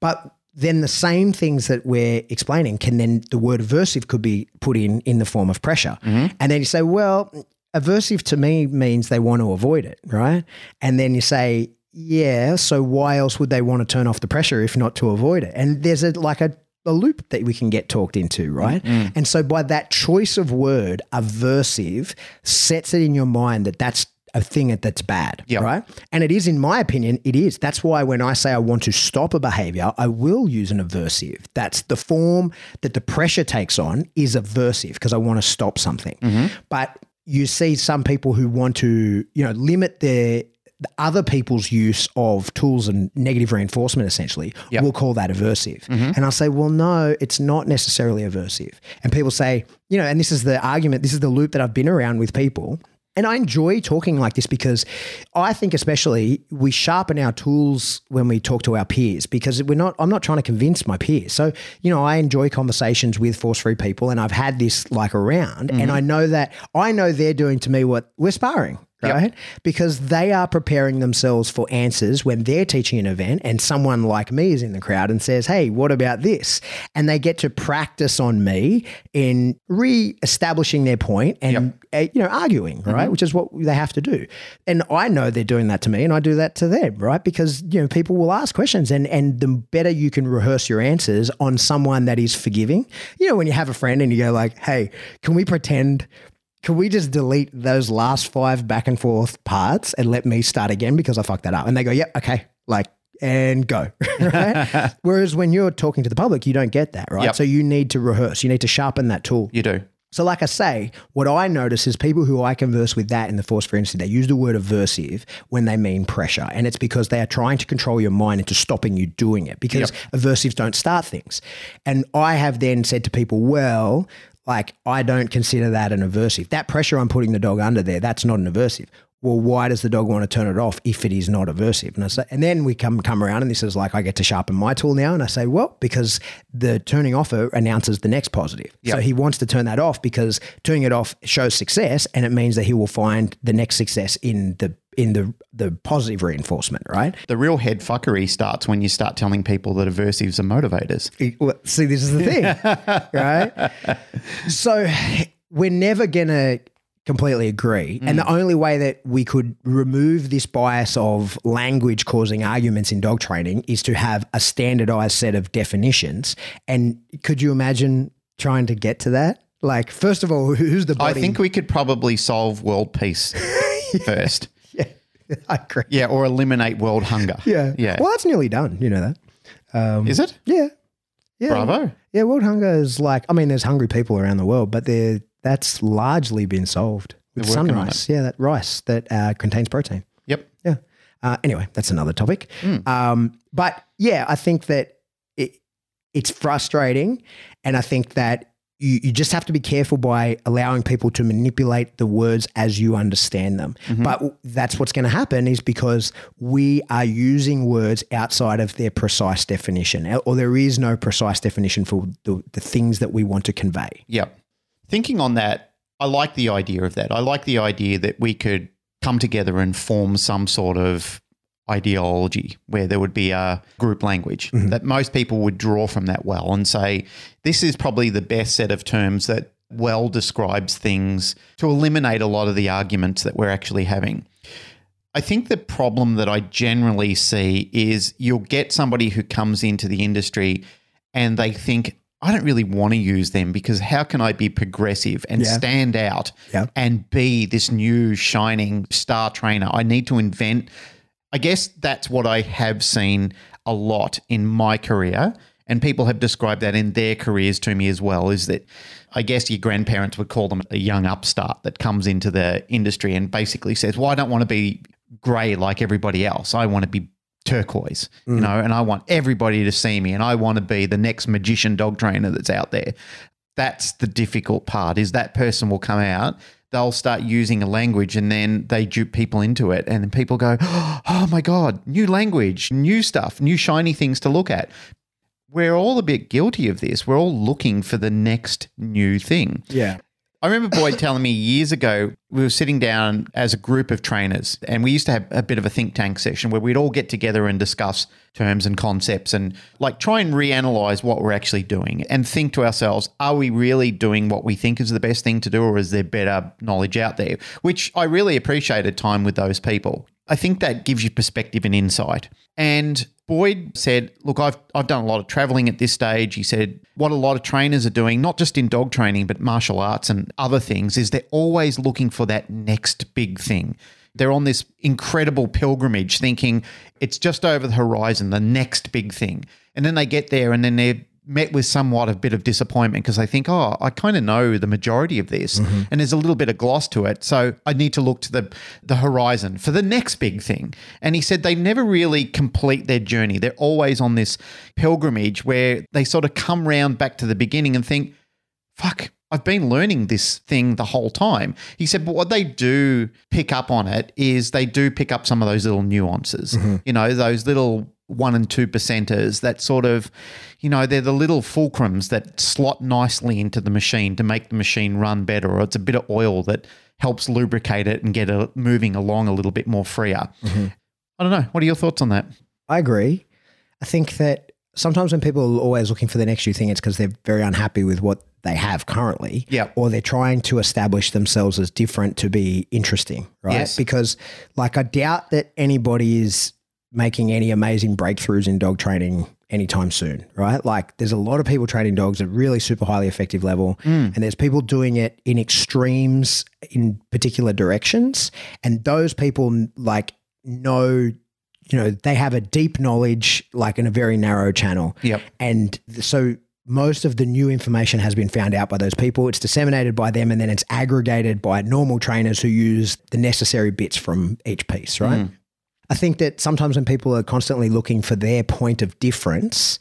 But then the same things that we're explaining can then, the word aversive could be put in in the form of pressure. Mm-hmm. And then you say, well, aversive to me means they want to avoid it, right? And then you say, yeah, so why else would they want to turn off the pressure if not to avoid it? And there's a like a, a loop that we can get talked into, right? Mm, mm. And so by that choice of word, aversive sets it in your mind that that's a thing that's bad, Yeah. right? And it is, in my opinion, it is. That's why when I say I want to stop a behavior, I will use an aversive. That's the form that the pressure takes on is aversive because I want to stop something. Mm-hmm. But you see some people who want to, you know, limit their the other people's use of tools and negative reinforcement essentially Yep. we'll call that aversive. Mm-hmm. And i'll say well no it's not necessarily aversive. And people say you know and this is the argument this is the loop that i've been around with people and I enjoy talking like this because I think especially we sharpen our tools when we talk to our peers because we're not I'm not trying to convince my peers. So, you know, I enjoy conversations with force free people and I've had this like around and mm-hmm. I know that I know they're doing to me what we're sparring right? Because they are preparing themselves for answers when they're teaching an event and someone like me is in the crowd and says, Hey, what about this? And they get to practice on me in re establishing their point and, uh, you know, arguing, right? Which is what they have to do. And I know they're doing that to me and I do that to them, right? Because, you know, people will ask questions and, and the better you can rehearse your answers on someone that is forgiving, you know, when you have a friend and you go like, Hey, can we pretend can we just delete those last five back and forth parts and let me start again because I fucked that up? And they go, yep, okay, like, and go. right? Whereas when you're talking to the public, you don't get that, right? Yep. So you need to rehearse, you need to sharpen that tool. You do. So, like I say, what I notice is people who I converse with that in the force for instance, they use the word aversive when they mean pressure. And it's because they are trying to control your mind into stopping you doing it because aversives don't start things. And I have then said to people, well, like, I don't consider that an aversive. That pressure I'm putting the dog under there, that's not an aversive. Well, why does the dog want to turn it off if it is not aversive? And I say, and then we come come around, and this is like I get to sharpen my tool now, and I say, well, because the turning off er, announces the next positive. So he wants to turn that off because turning it off shows success, and it means that he will find the next success in the in the the positive reinforcement, right? The real head fuckery starts when you start telling people that aversives are motivators. Well, See, this is the thing, right? So we're never gonna completely agree. And the mm. only way that we could remove this bias of language causing arguments in dog training is to have a standardized set of definitions. And could you imagine trying to get to that? Like, first of all, who's the I think we could probably solve world peace first. I agree. Yeah, or eliminate world hunger. Yeah. Yeah. Well, that's nearly done. You know that. Is it? Yeah. Yeah. Bravo. Yeah. World hunger is like, I mean, there's hungry people around the world, but they're, that's largely been solved with sunrise. Yeah. That rice that uh, contains protein. Yep. Yeah. Uh, anyway, that's another topic. Hmm. Um, but yeah, I think that it, it's frustrating. And I think that you, you just have to be careful by allowing people to manipulate the words as you understand them. Mm-hmm. But that's what's going to happen is because we are using words outside of their precise definition, or there is no precise definition for the, the things that we want to convey. Yep. Thinking on that, I like the idea of that. I like the idea that we could come together and form some sort of ideology where there would be a group language mm-hmm. that most people would draw from that well and say, this is probably the best set of terms that well describes things to eliminate a lot of the arguments that we're actually having. I think the problem that I generally see is you'll get somebody who comes into the industry and they think, I don't really want to use them because how can I be progressive and Yeah. stand out Yeah. and be this new shining star trainer? I need to invent. I guess that's what I have seen a lot in my career. And people have described that in their careers to me as well is that I guess your grandparents would call them a young upstart that comes into the industry and basically says, Well, I don't want to be grey like everybody else. I want to be turquoise, you mm. know, and I want everybody to see me and I want to be the next magician dog trainer that's out there. That's the difficult part is that person will come out, they'll start using a language and then they dupe people into it and then people go, "Oh my god, new language, new stuff, new shiny things to look at." We're all a bit guilty of this. We're all looking for the next new thing. Yeah. I remember Boyd telling me years ago, we were sitting down as a group of trainers, and we used to have a bit of a think tank session where we'd all get together and discuss terms and concepts and like try and reanalyze what we're actually doing and think to ourselves, are we really doing what we think is the best thing to do, or is there better knowledge out there? Which I really appreciated time with those people. I think that gives you perspective and insight. And Boyd said, Look, I've, I've done a lot of traveling at this stage. He said, What a lot of trainers are doing, not just in dog training, but martial arts and other things, is they're always looking for that next big thing. They're on this incredible pilgrimage thinking it's just over the horizon, the next big thing. And then they get there and then they're met with somewhat a bit of disappointment because they think, oh, I kind of know the majority of this, mm-hmm. and there's a little bit of gloss to it. So I need to look to the the horizon for the next big thing. And he said they never really complete their journey. They're always on this pilgrimage where they sort of come round back to the beginning and think, fuck. I've been learning this thing the whole time. He said, but what they do pick up on it is they do pick up some of those little nuances, mm-hmm. you know, those little one and two percenters that sort of, you know, they're the little fulcrums that slot nicely into the machine to make the machine run better, or it's a bit of oil that helps lubricate it and get it moving along a little bit more freer. Mm-hmm. I don't know. What are your thoughts on that? I agree. I think that sometimes when people are always looking for the next new thing, it's because they're very unhappy with what they have currently. Yeah. Or they're trying to establish themselves as different to be interesting, right? Yes. Because, like, I doubt that anybody is making any amazing breakthroughs in dog training anytime soon, right? Like, there's a lot of people training dogs at really super highly effective level, mm. and there's people doing it in extremes in particular directions, and those people like know you know they have a deep knowledge like in a very narrow channel. Yep. and so most of the new information has been found out by those people. It's disseminated by them and then it's aggregated by normal trainers who use the necessary bits from each piece right mm. I think that sometimes when people are constantly looking for their point of difference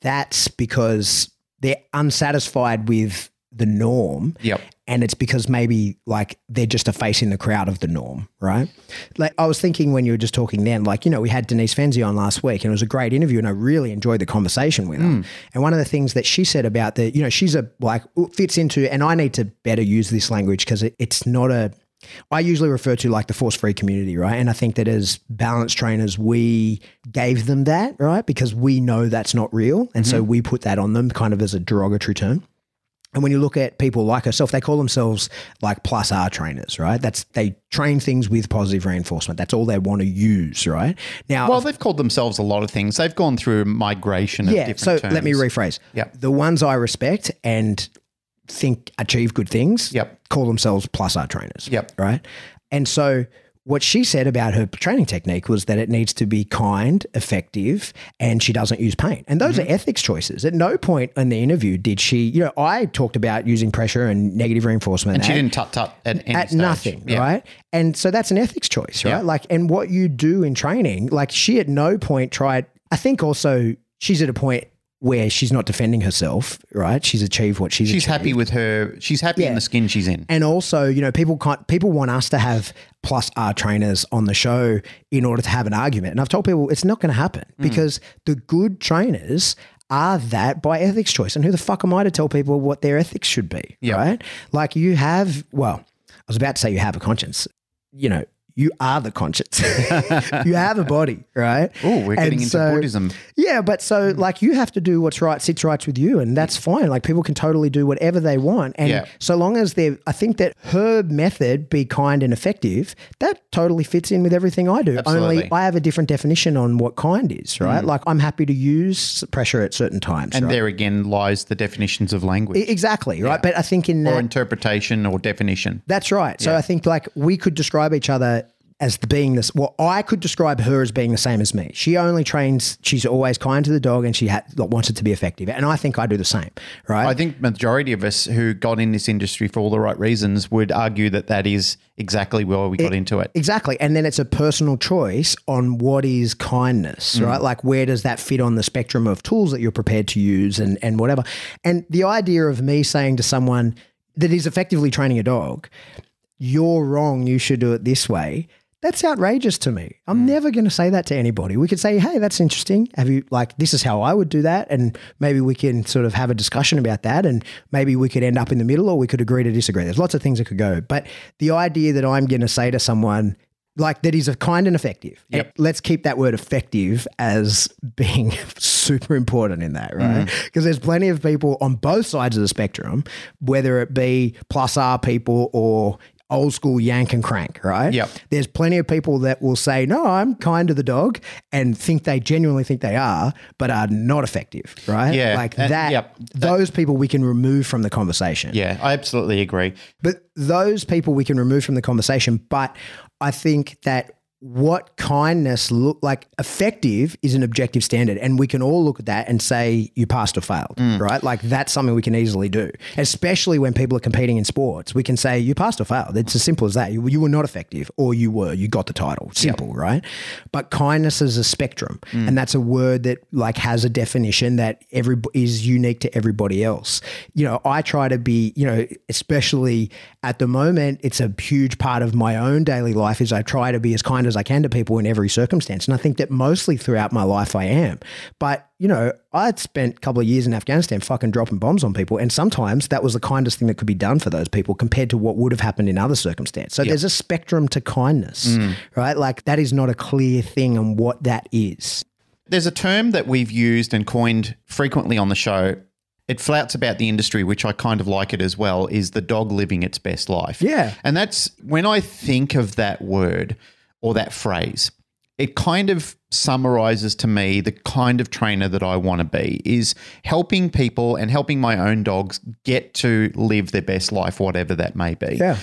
that's because they're unsatisfied with the norm Yep. and it's because maybe like they're just a face in the crowd of the norm, right? Like I was thinking when you were just talking then, like, you know, we had Denise Fenzi on last week and it was a great interview and I really enjoyed the conversation with her. Hmm. And one of the things that she said about the, you know, she's a like fits into, and I need to better use this language because it, it's not a, I usually refer to like the force free community, right? And I think that as balance trainers, we gave them that, right? Because we know that's not real. And so mm-hmm. we put that on them kind of as a derogatory term. And when you look at people like herself, they call themselves like plus R trainers, right? That's they train things with positive reinforcement. That's all they want to use, right? Now, Well, they've called themselves a lot of things. They've gone through migration of yeah. different So let me rephrase. Yeah. The ones I respect and think achieve good things, Yep. call themselves plus R trainers. Yep. Right. And so what she said about her training technique was that it needs to be kind, effective, and she doesn't use pain. And those Mm-hmm. are ethics choices. At no point in the interview did she, you know, I talked about using pressure and negative reinforcement. And she didn't tut tut at any at nothing, Yeah. right? And so that's an ethics choice, right? Yeah. Like, and what you do in training, like she at no point tried. I think also she's at a point where she's not defending herself, right? She's achieved what she's. She's achieved. happy with her. She's happy in the skin she's in. And also, you know, people can't, people want us to have plus R trainers on the show in order to have an argument. And I've told people it's not going to happen Mm. because the good trainers are that by ethics choice. And who the fuck am I to tell people what their ethics should be? Yeah. Right? Like you have, well, I was about to say you have a conscience. You know, you are the conscience. you have a body, right? Oh, we're getting And into so- Buddhism. yeah, but so like you have to do what's right, sits right with you, and that's fine. Like people can totally do whatever they want, and Yeah. so long as they're, I think that her method be kind and effective, that totally fits in with everything I do. Absolutely. Only I have a different definition on what kind is, right? Mm. Like I'm happy to use pressure at certain times, And right? there again lies the definitions of language E- exactly, right? But I think in or that, interpretation or definition. that's right. So I think like we could describe each other as the being this. Well, I could describe her as being the same as me. She only trains. She's always kind to the dog, and she ha- wants it to be effective. And I think I do the same, right? I think majority of us who got in this industry for all the right reasons would argue that that is exactly where we got into it. Exactly. And then it's a personal choice on what is kindness, Mm. right? Like where does that fit on the spectrum of tools that you're prepared to use and, and whatever. And the idea of me saying to someone that is effectively training a dog, you're wrong, you should do it this way. That's outrageous to me. I'm Mm. never going to say that to anybody. We could say, "Hey, that's interesting. Have you like this is how I would do that?" And maybe we can sort of have a discussion about that and maybe we could end up in the middle or we could agree to disagree. There's lots of things that could go. But the idea that I'm going to say to someone like that is a kind and effective. Yep. And let's keep that word effective as being super important in that, right? Because there's plenty of people on both sides of the spectrum, whether it be plus R people or old school yank and crank, right? Yep. There's plenty of people that will say, no, I'm kind to the dog and think they genuinely think they are, but are not effective, right? Yeah, Like and- that, yep. those people we can remove from the conversation. Yeah, I absolutely agree. But those people we can remove from the conversation. But I think that what kindness look like effective is an objective standard and we can all look at that and say you passed or failed mm. right? Like that's something we can easily do especially when people are competing in sports. We can say you passed or failed. It's as simple as that. You, you were not effective or you were you got the title. Simple right? But kindness is a spectrum mm. and that's a word that like has a definition that every is unique to everybody else. You know i try to be you know especially at the moment it's a huge part of my own daily life is i try to be as kind as i can to people in every circumstance and i think that mostly throughout my life i am but you know i'd spent a couple of years in afghanistan fucking dropping bombs on people and sometimes that was the kindest thing that could be done for those people compared to what would have happened in other circumstances so there's a spectrum to kindness mm. right like that is not a clear thing on what that is There's a term that we've used and coined frequently on the show. It flouts about the industry, which I kind of like it as well, is the dog living its best life. Yeah. And that's when I think of that word or that phrase, it kind of summarizes to me the kind of trainer that I want to be is helping people and helping my own dogs get to live their best life, whatever that may be. yeah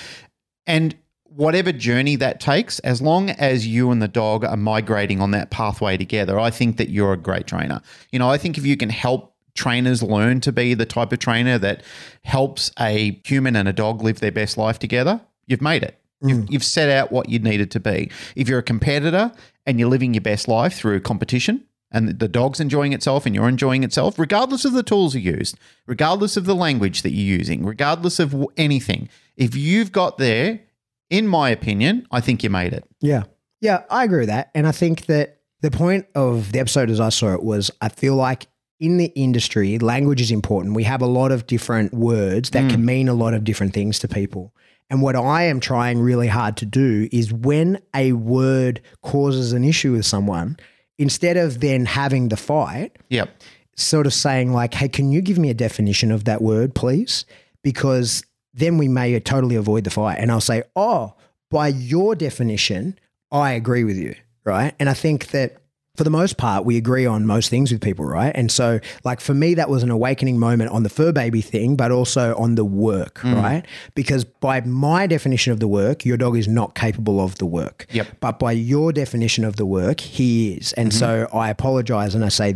And whatever journey that takes, as long as you and the dog are migrating on that pathway together, I think that you're a great trainer. You know, I think if you can help trainers learn to be the type of trainer that helps a human and a dog live their best life together, you've made it. You've, mm. you've set out what you needed to be. If you're a competitor and you're living your best life through competition, and the dog's enjoying itself and you're enjoying itself, regardless of the tools you used, regardless of the language that you're using, regardless of anything, if you've got there, in my opinion, I think you made it. Yeah. Yeah, I agree with that. And I think that the point of the episode as I saw it was I feel like in the industry, language is important. We have a lot of different words that mm. can mean a lot of different things to people. And what I am trying really hard to do is when a word causes an issue with someone, instead of then having the fight, Yep. sort of saying like, "Hey, can you give me a definition of that word, please?" Because then we may totally avoid the fight, and I'll say, "Oh, by your definition, I agree with you." Right, and I think that for the most part, we agree on most things with people, right? And so, like for me, that was an awakening moment on the fur baby thing, but also on the work, Mm. right? Because by my definition of the work, your dog is not capable of the work. Yep. But by your definition of the work, he is. And so Mm-hmm. I apologize and I say,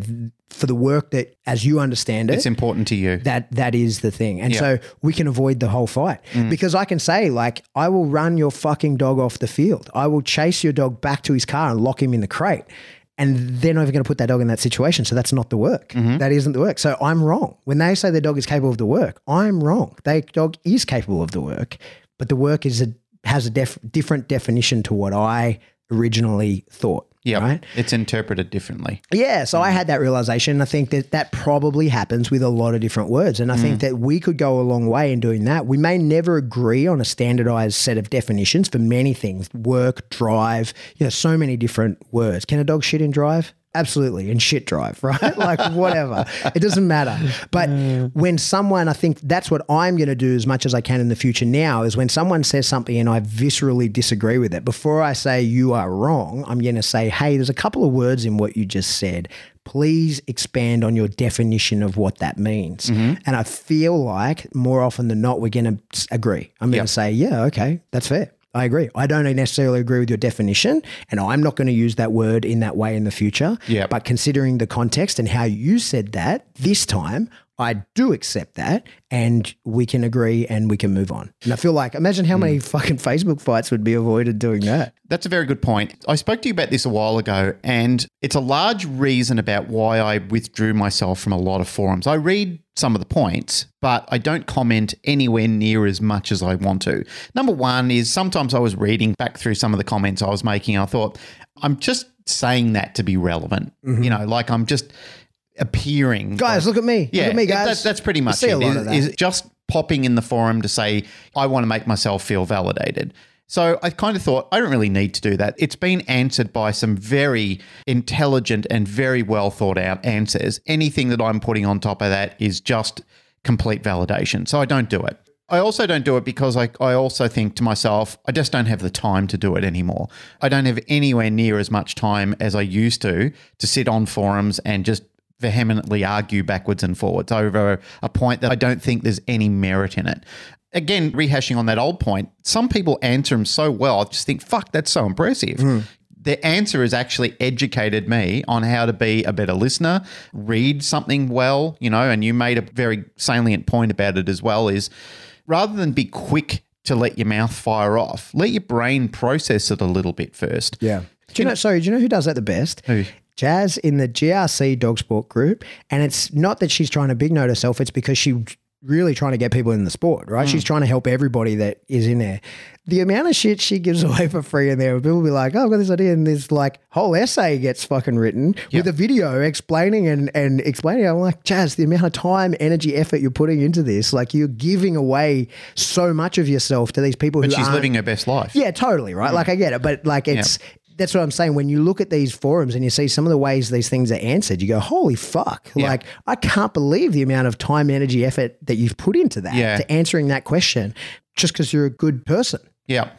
for the work that, as you understand it, It's important to you. that that is the thing. And Yeah. so we can avoid the whole fight because I can say like I will run your fucking dog off the field. I will chase your dog back to his car and lock him in the crate. And they're not even going to put that dog in that situation. So that's not the work. Mm-hmm. That isn't the work. So I'm wrong. When they say their dog is capable of the work, I'm wrong. Their dog is capable of the work, but the work is a has a def, different definition to what I originally thought. Yeah. Right. It's interpreted differently. Yeah, so I had that realization. I think that that probably happens with a lot of different words. And I think mm. that we could go a long way in doing that. We may never agree on a standardized set of definitions for many things work, drive, you know, so many different words. Can a dog shit in drive? Absolutely. And shit drive, right? like whatever. It doesn't matter. But mm. when someone, I think that's what I'm going to do as much as I can in the future now is when someone says something and I viscerally disagree with it, before I say you are wrong, I'm going to say, hey, there's a couple of words in what you just said. Please expand on your definition of what that means. Mm-hmm. And I feel like more often than not, we're going to agree. I'm going to say, yeah, okay, that's fair. I agree. I don't necessarily agree with your definition, and I'm not going to use that word in that way in the future. Yep. But considering the context and how you said that this time, I do accept that, and we can agree and we can move on. And I feel like, imagine how hmm. many fucking Facebook fights would be avoided doing that. That's a very good point. I spoke to you about this a while ago, and it's a large reason about why I withdrew myself from a lot of forums. I read some of the points, but I don't comment anywhere near as much as I want to. Number one is sometimes I was reading back through some of the comments I was making. I thought, I'm just saying that to be relevant. Mm-hmm. You know, like I'm just appearing. Guys, look at me. Yeah, look at me, guys. That's, that's pretty much lot Is- that. is just popping in the forum to say, I want to make myself feel validated. So I kind of thought, I don't really need to do that. It's been answered by some very intelligent and very well thought out answers. Anything that I'm putting on top of that is just complete validation. So I don't do it. I also don't do it because I, I also think to myself, I just don't have the time to do it anymore. I don't have anywhere near as much time as I used to to sit on forums and just vehemently argue backwards and forwards over a point that I don't think there's any merit in it. Again, rehashing on that old point, some people answer them so well, I just think, fuck, that's so impressive. Hmm. Their answer has actually educated me on how to be a better listener, read something well, you know, and you made a very salient point about it as well is rather than be quick to let your mouth fire off, let your brain process it a little bit first. Yeah. Do you know? Sorry, do you know who does that the best? Who? Jazz in the GRC dog sport group, and it's not that she's trying to big note herself. It's because she's really trying to get people in the sport, right? She's mm. trying to help everybody that is in there. The amount of shit she gives away for free in there, people will be like, "Oh, I've got this idea," and this like whole essay gets fucking written with a video explaining and and explaining. I'm like, Jazz, the amount of time, energy, effort you're putting into this, like you're giving away so much of yourself to these people But who she's living her best life. yeah, totally, right? Mm. Like I get it, but like it's that's what I'm saying. When you look at these forums and you see some of the ways these things are answered, you go, "Holy fuck!" Yeah. Like I can't believe the amount of time, energy, effort that you've put into that Yeah. to answering that question, just because you're a good person, Yeah.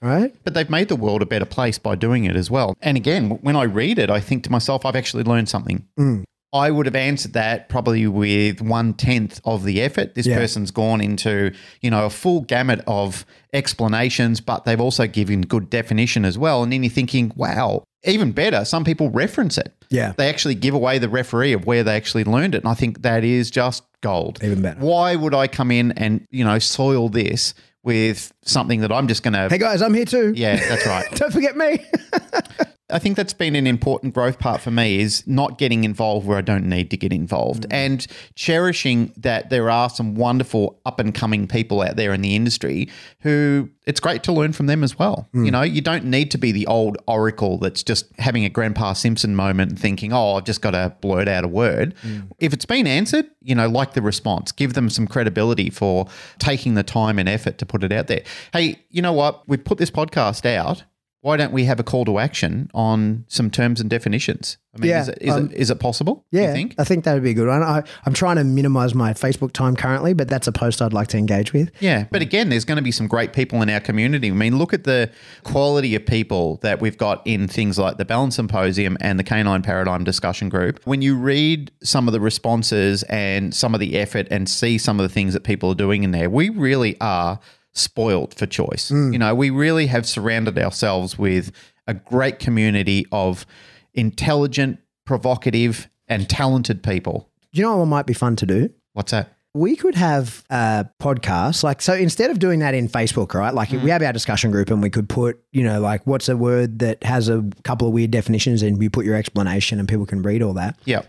right? But they've made the world a better place by doing it as well. And again, when I read it, I think to myself, I've actually learned something. Mm. I would have answered that probably with one tenth of the effort. This Yeah. person's gone into, you know, a full gamut of explanations, but they've also given good definition as well. And then you're thinking, wow, even better, some people reference it. Yeah. They actually give away the referee of where they actually learned it. And I think that is just gold. Even better. Why would I come in and, you know, soil this with something that I'm just going to. Hey guys, I'm here too. Yeah, that's right. Don't forget me. I think that's been an important growth part for me is not getting involved where I don't need to get involved mm. and cherishing that there are some wonderful up and coming people out there in the industry who it's great to learn from them as well. Mm. You know, you don't need to be the old oracle that's just having a grandpa Simpson moment and thinking, "Oh, I've just got to blurt out a word." Mm. If it's been answered, you know, like the response, give them some credibility for taking the time and effort to put it out there. Hey, you know what? We've put this podcast out why don't we have a call to action on some terms and definitions? I mean, Yeah, is, it, is, um, it, is it possible? Yeah, You think? I think that would be a good one. I, I'm trying to minimize my Facebook time currently, but that's a post I'd like to engage with. Yeah, but again, there's going to be some great people in our community. I mean, look at the quality of people that we've got in things like the Balance Symposium and the Canine Paradigm Discussion Group. When you read some of the responses and some of the effort and see some of the things that people are doing in there, we really are spoiled for choice. Mm. You know, we really have surrounded ourselves with a great community of intelligent, provocative, and talented people. You know what might be fun to do? What's that? we could have a podcast like so instead of doing that in facebook right like if we have our discussion group and we could put you know like what's a word that has a couple of weird definitions and you put your explanation and people can read all that Yeah.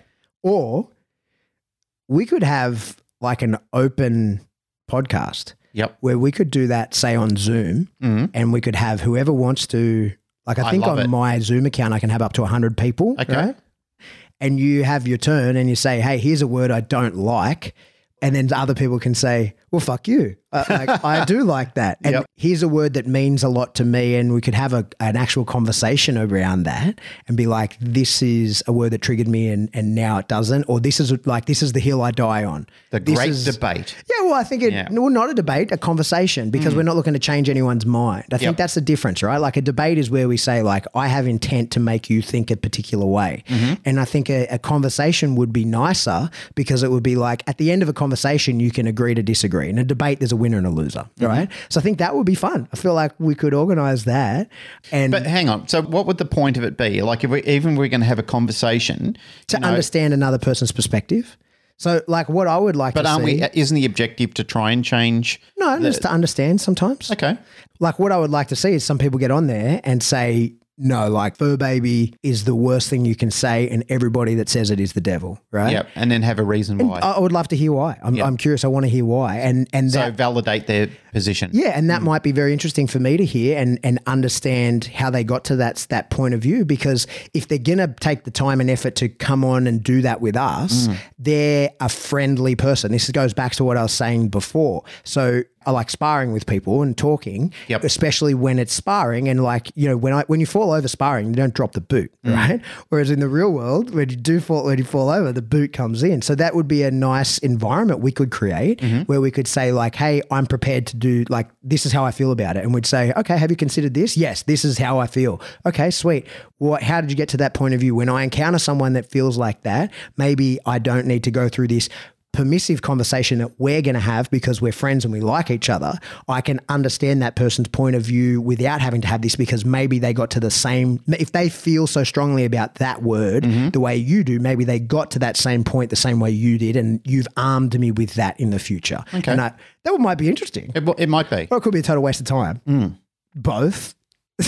or we could have like an open podcast Yep. where we could do that say on zoom Mhm. and we could have whoever wants to like i I think love on it. my zoom account i can have up to 100 people Okay. right? and you have your turn and you say, hey, here's a word I don't like. And then other people can say, well, fuck you. Uh, like, I do like that. And Yep. here's a word that means a lot to me. And we could have a, an actual conversation around that and be like, this is a word that triggered me and, and now it doesn't. Or this is like, this is the hill I die on. The This great is- debate. yeah, well, I think it, Yeah. well, not a debate, a conversation, because we're not looking to change anyone's mind. I think Yep. that's the difference, right? Like a debate is where we say, like, I have intent to make you think a particular way, and I think a, a conversation would be nicer because it would be like at the end of a conversation, you can agree to disagree. In a debate, there's a winner and a loser, mm-hmm. right? So I think that would be fun. I feel like we could organize that, and But hang on. So, what would the point of it be? Like, if we even we're going to have a conversation to know, understand another person's perspective. So, like, what I would like But to aren't see, we? Isn't the objective to try and change? no, just to understand sometimes. Okay. Like what I would like to see is some people get on there and say, no, like fur baby is the worst thing you can say, and everybody that says it is the devil, right? Yep. And then have a reason why. I I would love to hear why. I'm, I'm curious. I want to hear why, and and so that validate their position. yeah, and that hmm. might be very interesting for me to hear and and understand how they got to that that point of view. Because if they're gonna take the time and effort to come on and do that with us, hmm. they're a friendly person. This goes back to what I was saying before. So I like sparring with people and talking, Yep. especially when it's sparring. And like you know, when I when you fall over sparring, you don't drop the boot, hmm. right? Whereas in the real world, when you do fall when you fall over, the boot comes in. So that would be a nice environment we could create mm-hmm. where we could say like, "Hey, I'm prepared to do like this is how I feel about it," and we'd say, "Okay, have you considered this? Yes, this is how I feel. Okay, sweet. What? How did you get to that point of view? When I encounter someone that feels like that, maybe I don't need to go through this." Permissive conversation that we're going to have because we're friends and we like each other, I can understand that person's point of view without having to have this because maybe they got to the same, if they feel so strongly about that word mm-hmm. the way you do, maybe they got to that same point the same way you did and you've armed me with that in the future. Okay. And I, that might be interesting. It, it might be. Or it could be a total waste of time. Mm. Both.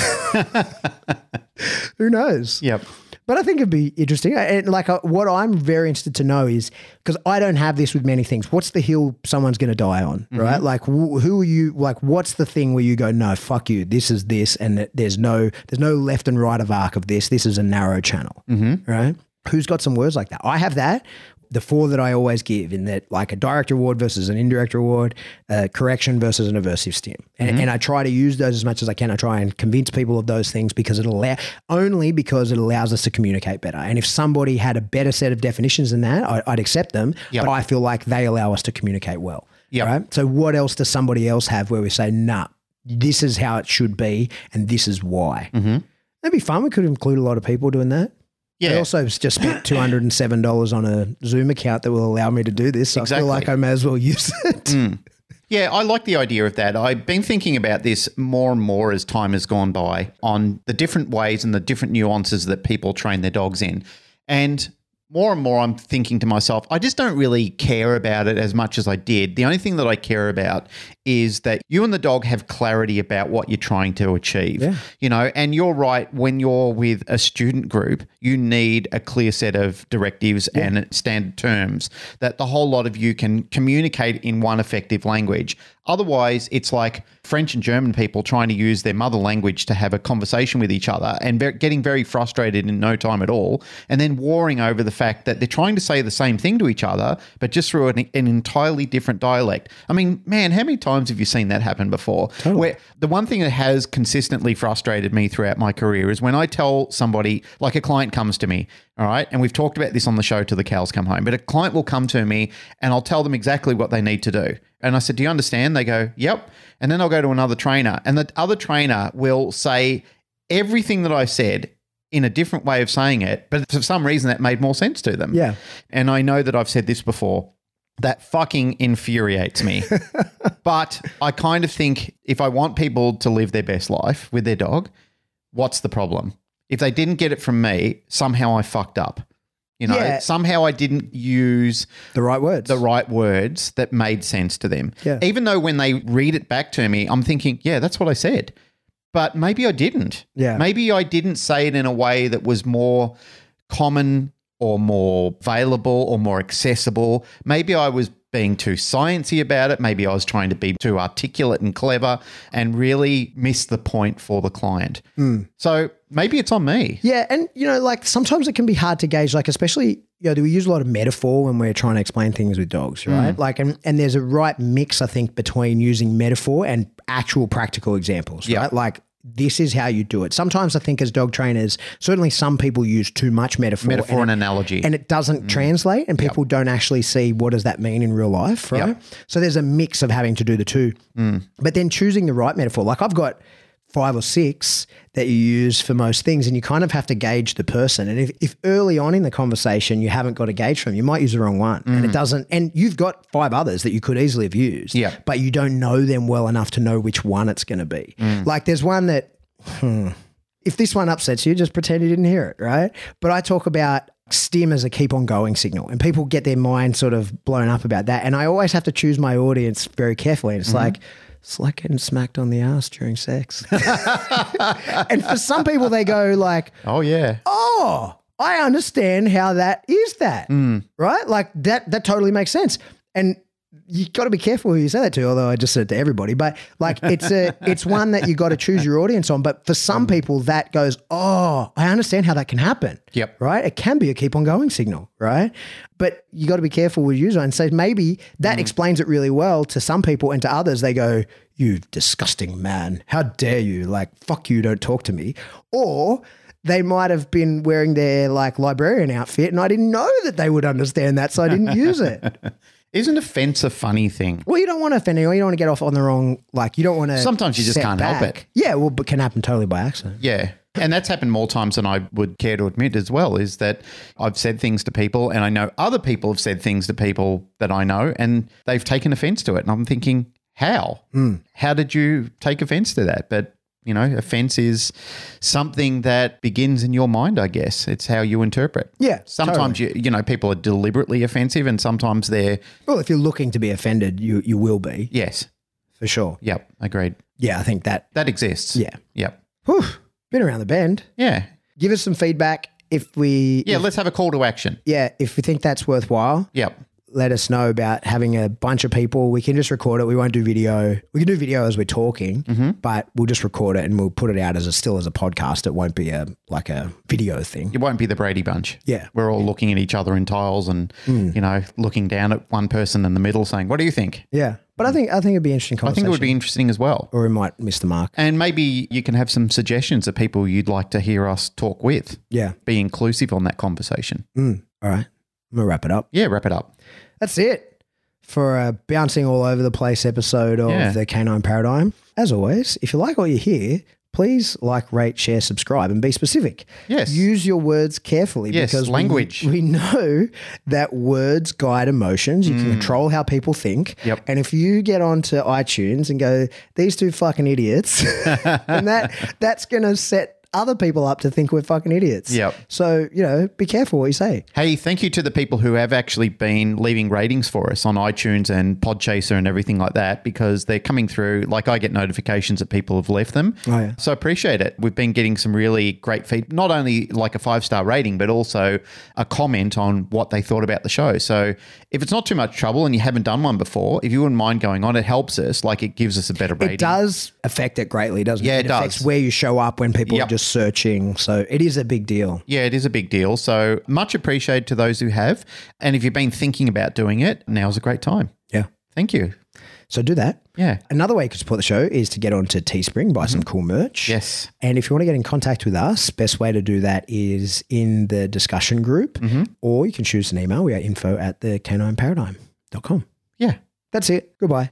Who knows? Yep. But I think it'd be interesting. And like uh, what I'm very interested to know is because I don't have this with many things. What's the hill someone's going to die on, right? Like wh- who are you? Like what's the thing where you go, no, fuck you. This is this, and there's no there's no left and right of arc of this. This is a narrow channel, right? Who's got some words like that? I have that. The four that I always give in that, like a direct reward versus an indirect reward, a correction versus an aversive stim, and, and I try to use those as much as I can. I try and convince people of those things because it allow only because it allows us to communicate better. And if somebody had a better set of definitions than that, I, I'd accept them. Yep. But I feel like they allow us to communicate well. Yep. Right. So what else does somebody else have where we say, nah, this is how it should be, and this is why? Mm-hmm. That'd be fun. We could include a lot of people doing that. I also just spent two hundred and seven dollars on a Zoom account that will allow me to do this. So I feel like I may as well use it. Mm. Yeah, I like the idea of that. I've been thinking about this more and more as time has gone by on the different ways and the different nuances that people train their dogs in. And more and more, I'm thinking to myself, I just don't really care about it as much as I did. The only thing that I care about is that you and the dog have clarity about what you're trying to achieve. Yeah. You know, and you're right, when you're with a student group, you need a clear set of directives and standard terms that the whole lot of you can communicate in one effective language. Otherwise, it's like French and German people trying to use their mother language to have a conversation with each other and ve- getting very frustrated in no time at all, and then warring over the fact that they're trying to say the same thing to each other, but just through an, an entirely different dialect. I mean, man, how many times have you seen that happen before? Where the one thing that has consistently frustrated me throughout my career is when I tell somebody, like a client comes to me, all right, and we've talked about this on the show till the cows come home, but a client will come to me and I'll tell them exactly what they need to do. And I said, Do you understand? They go, Yep. And then I'll go to another trainer, and the other trainer will say everything that I said in a different way of saying it, but for some reason that made more sense to them. Yeah. And I know that I've said this before. That fucking infuriates me. but I kind of think if I want people to live their best life with their dog, what's the problem? If they didn't get it from me, somehow I fucked up. You know, Yeah. somehow I didn't use The right words. the right words that made sense to them. Yeah. Even though when they read it back to me, I'm thinking, yeah, that's what I said. But maybe I didn't. Yeah. Maybe I didn't say it in a way that was more common or more available or more accessible. Maybe I was being too sciencey about it. Maybe I was trying to be too articulate and clever and really miss the point for the client. Hmm. So maybe it's on me. Yeah, and you know, like sometimes it can be hard to gauge, like especially you know, do we use a lot of metaphor when we're trying to explain things with dogs, hmm. right? Like, and, and there's a right mix, I think, between using metaphor and actual practical examples, Yeah. right? Like this is how you do it. Sometimes I think as dog trainers, certainly some people use too much metaphor, Metaphor and and, analogy. and it doesn't mm. translate, and people don't actually see what does that mean in real life, right? Yep. So there's a mix of having to do the two, mm. but then choosing the right metaphor. Like I've got five or six that you use for most things, and you kind of have to gauge the person. And if, if early on in the conversation you haven't got a gauge from, you might use the wrong one, and it mm. doesn't. And you've got five others that you could easily have used, Yeah. but you don't know them well enough to know which one it's going to be. Mm. Like there's one that hmm, if this one upsets you, just pretend you didn't hear it, right? But I talk about stim as a keep on going signal, and people get their mind sort of blown up about that. And I always have to choose my audience very carefully. And it's mm-hmm. like, it's like getting smacked on the ass during sex. and for some people, they go like, oh, yeah. oh, I understand how that is that, mm. right? Like that, that totally makes sense. And you got to be careful who you say that to, although I just said it to everybody, but like it's a, it's one that you got to choose your audience on. But for some mm. people that goes, oh, I understand how that can happen. Yep. Right. It can be a keep on going signal. Right. But you got to be careful with user and say maybe that mm. explains it really well to some people and to others they go, you disgusting man. How dare you? Like, fuck you. Don't talk to me. Or, they might have been wearing their like librarian outfit and I didn't know that they would understand that, so I didn't use it. Isn't offense a funny thing? Well, you don't want to offend anyone. You don't want to get off on the wrong, like, you don't want to. Sometimes you just set can't help back. it. Yeah, well, but can happen totally by accident. Yeah. And that's happened more times than I would care to admit as well is that I've said things to people and I know other people have said things to people that I know and they've taken offense to it. And I'm thinking, how? Hmm. How did you take offense to that? But, you know, offense is something that begins in your mind, I guess. It's how you interpret. Yeah, Sometimes you you know, people are deliberately offensive and sometimes they're Well, if you're looking to be offended, you you will be yes. for sure. Yep. Agreed. Yeah, I think that. That exists. Yeah. Yep. Whew, been around the bend. Yeah. Give us some feedback if we. Yeah, if- let's have a call to action. yeah, if we think that's worthwhile. Yep. Let us know about having a bunch of people. We can just record it. We won't do video. We can do video as we're talking, Mm-hmm. but we'll just record it and we'll put it out as a still as a podcast. It won't be a like a video thing. It won't be the Brady Bunch. Yeah. We're all looking at each other in tiles and, you know, looking down at one person in the middle saying, What do you think? Yeah, but I think I think it'd be interesting I think it would be interesting as well. or we might miss the mark. And maybe you can have some suggestions of people you'd like to hear us talk with. Yeah. Be inclusive on that conversation. Mm. All right. I'm gonna wrap it up. Yeah, wrap it up. That's it for a bouncing all over the place episode of Yeah. the Canine Paradigm. As always, if you like what you hear, please like, rate, share, subscribe, and be specific. Yes. Use your words carefully Yes, because language. We, know that words guide emotions. You can control how people think. Mm. Yep. And if you get onto iTunes and go, these two fucking idiots, and that that's gonna set other people up to think we're fucking idiots. Yep. So, you know, be careful what you say. Hey, thank you to the people who have actually been leaving ratings for us on iTunes and Podchaser and everything like that because they're coming through. Like I get notifications that people have left them. Oh, yeah. So I appreciate it. We've been getting some really great feedback, not only like a five star rating, but also a comment on what they thought about the show. So if it's not too much trouble and you haven't done one before, if you wouldn't mind going on, it helps us. Like it gives us a better rating. It does affect it greatly, doesn't it? Yeah, it? it affects does. where you show up when people Yep. are just searching. So it is a big deal. Yeah, it is a big deal. So much appreciated to those who have. And if you've been thinking about doing it, now's a great time. Yeah. Thank you. So do that. Yeah. Another way you can support the show is to get onto Teespring, buy some cool merch. Mm-hmm. Yes. And if you want to get in contact with us, best way to do that is in the discussion group, Mm-hmm. or you can choose an email. We are info at the canine paradigm.com. Yeah. That's it. Goodbye.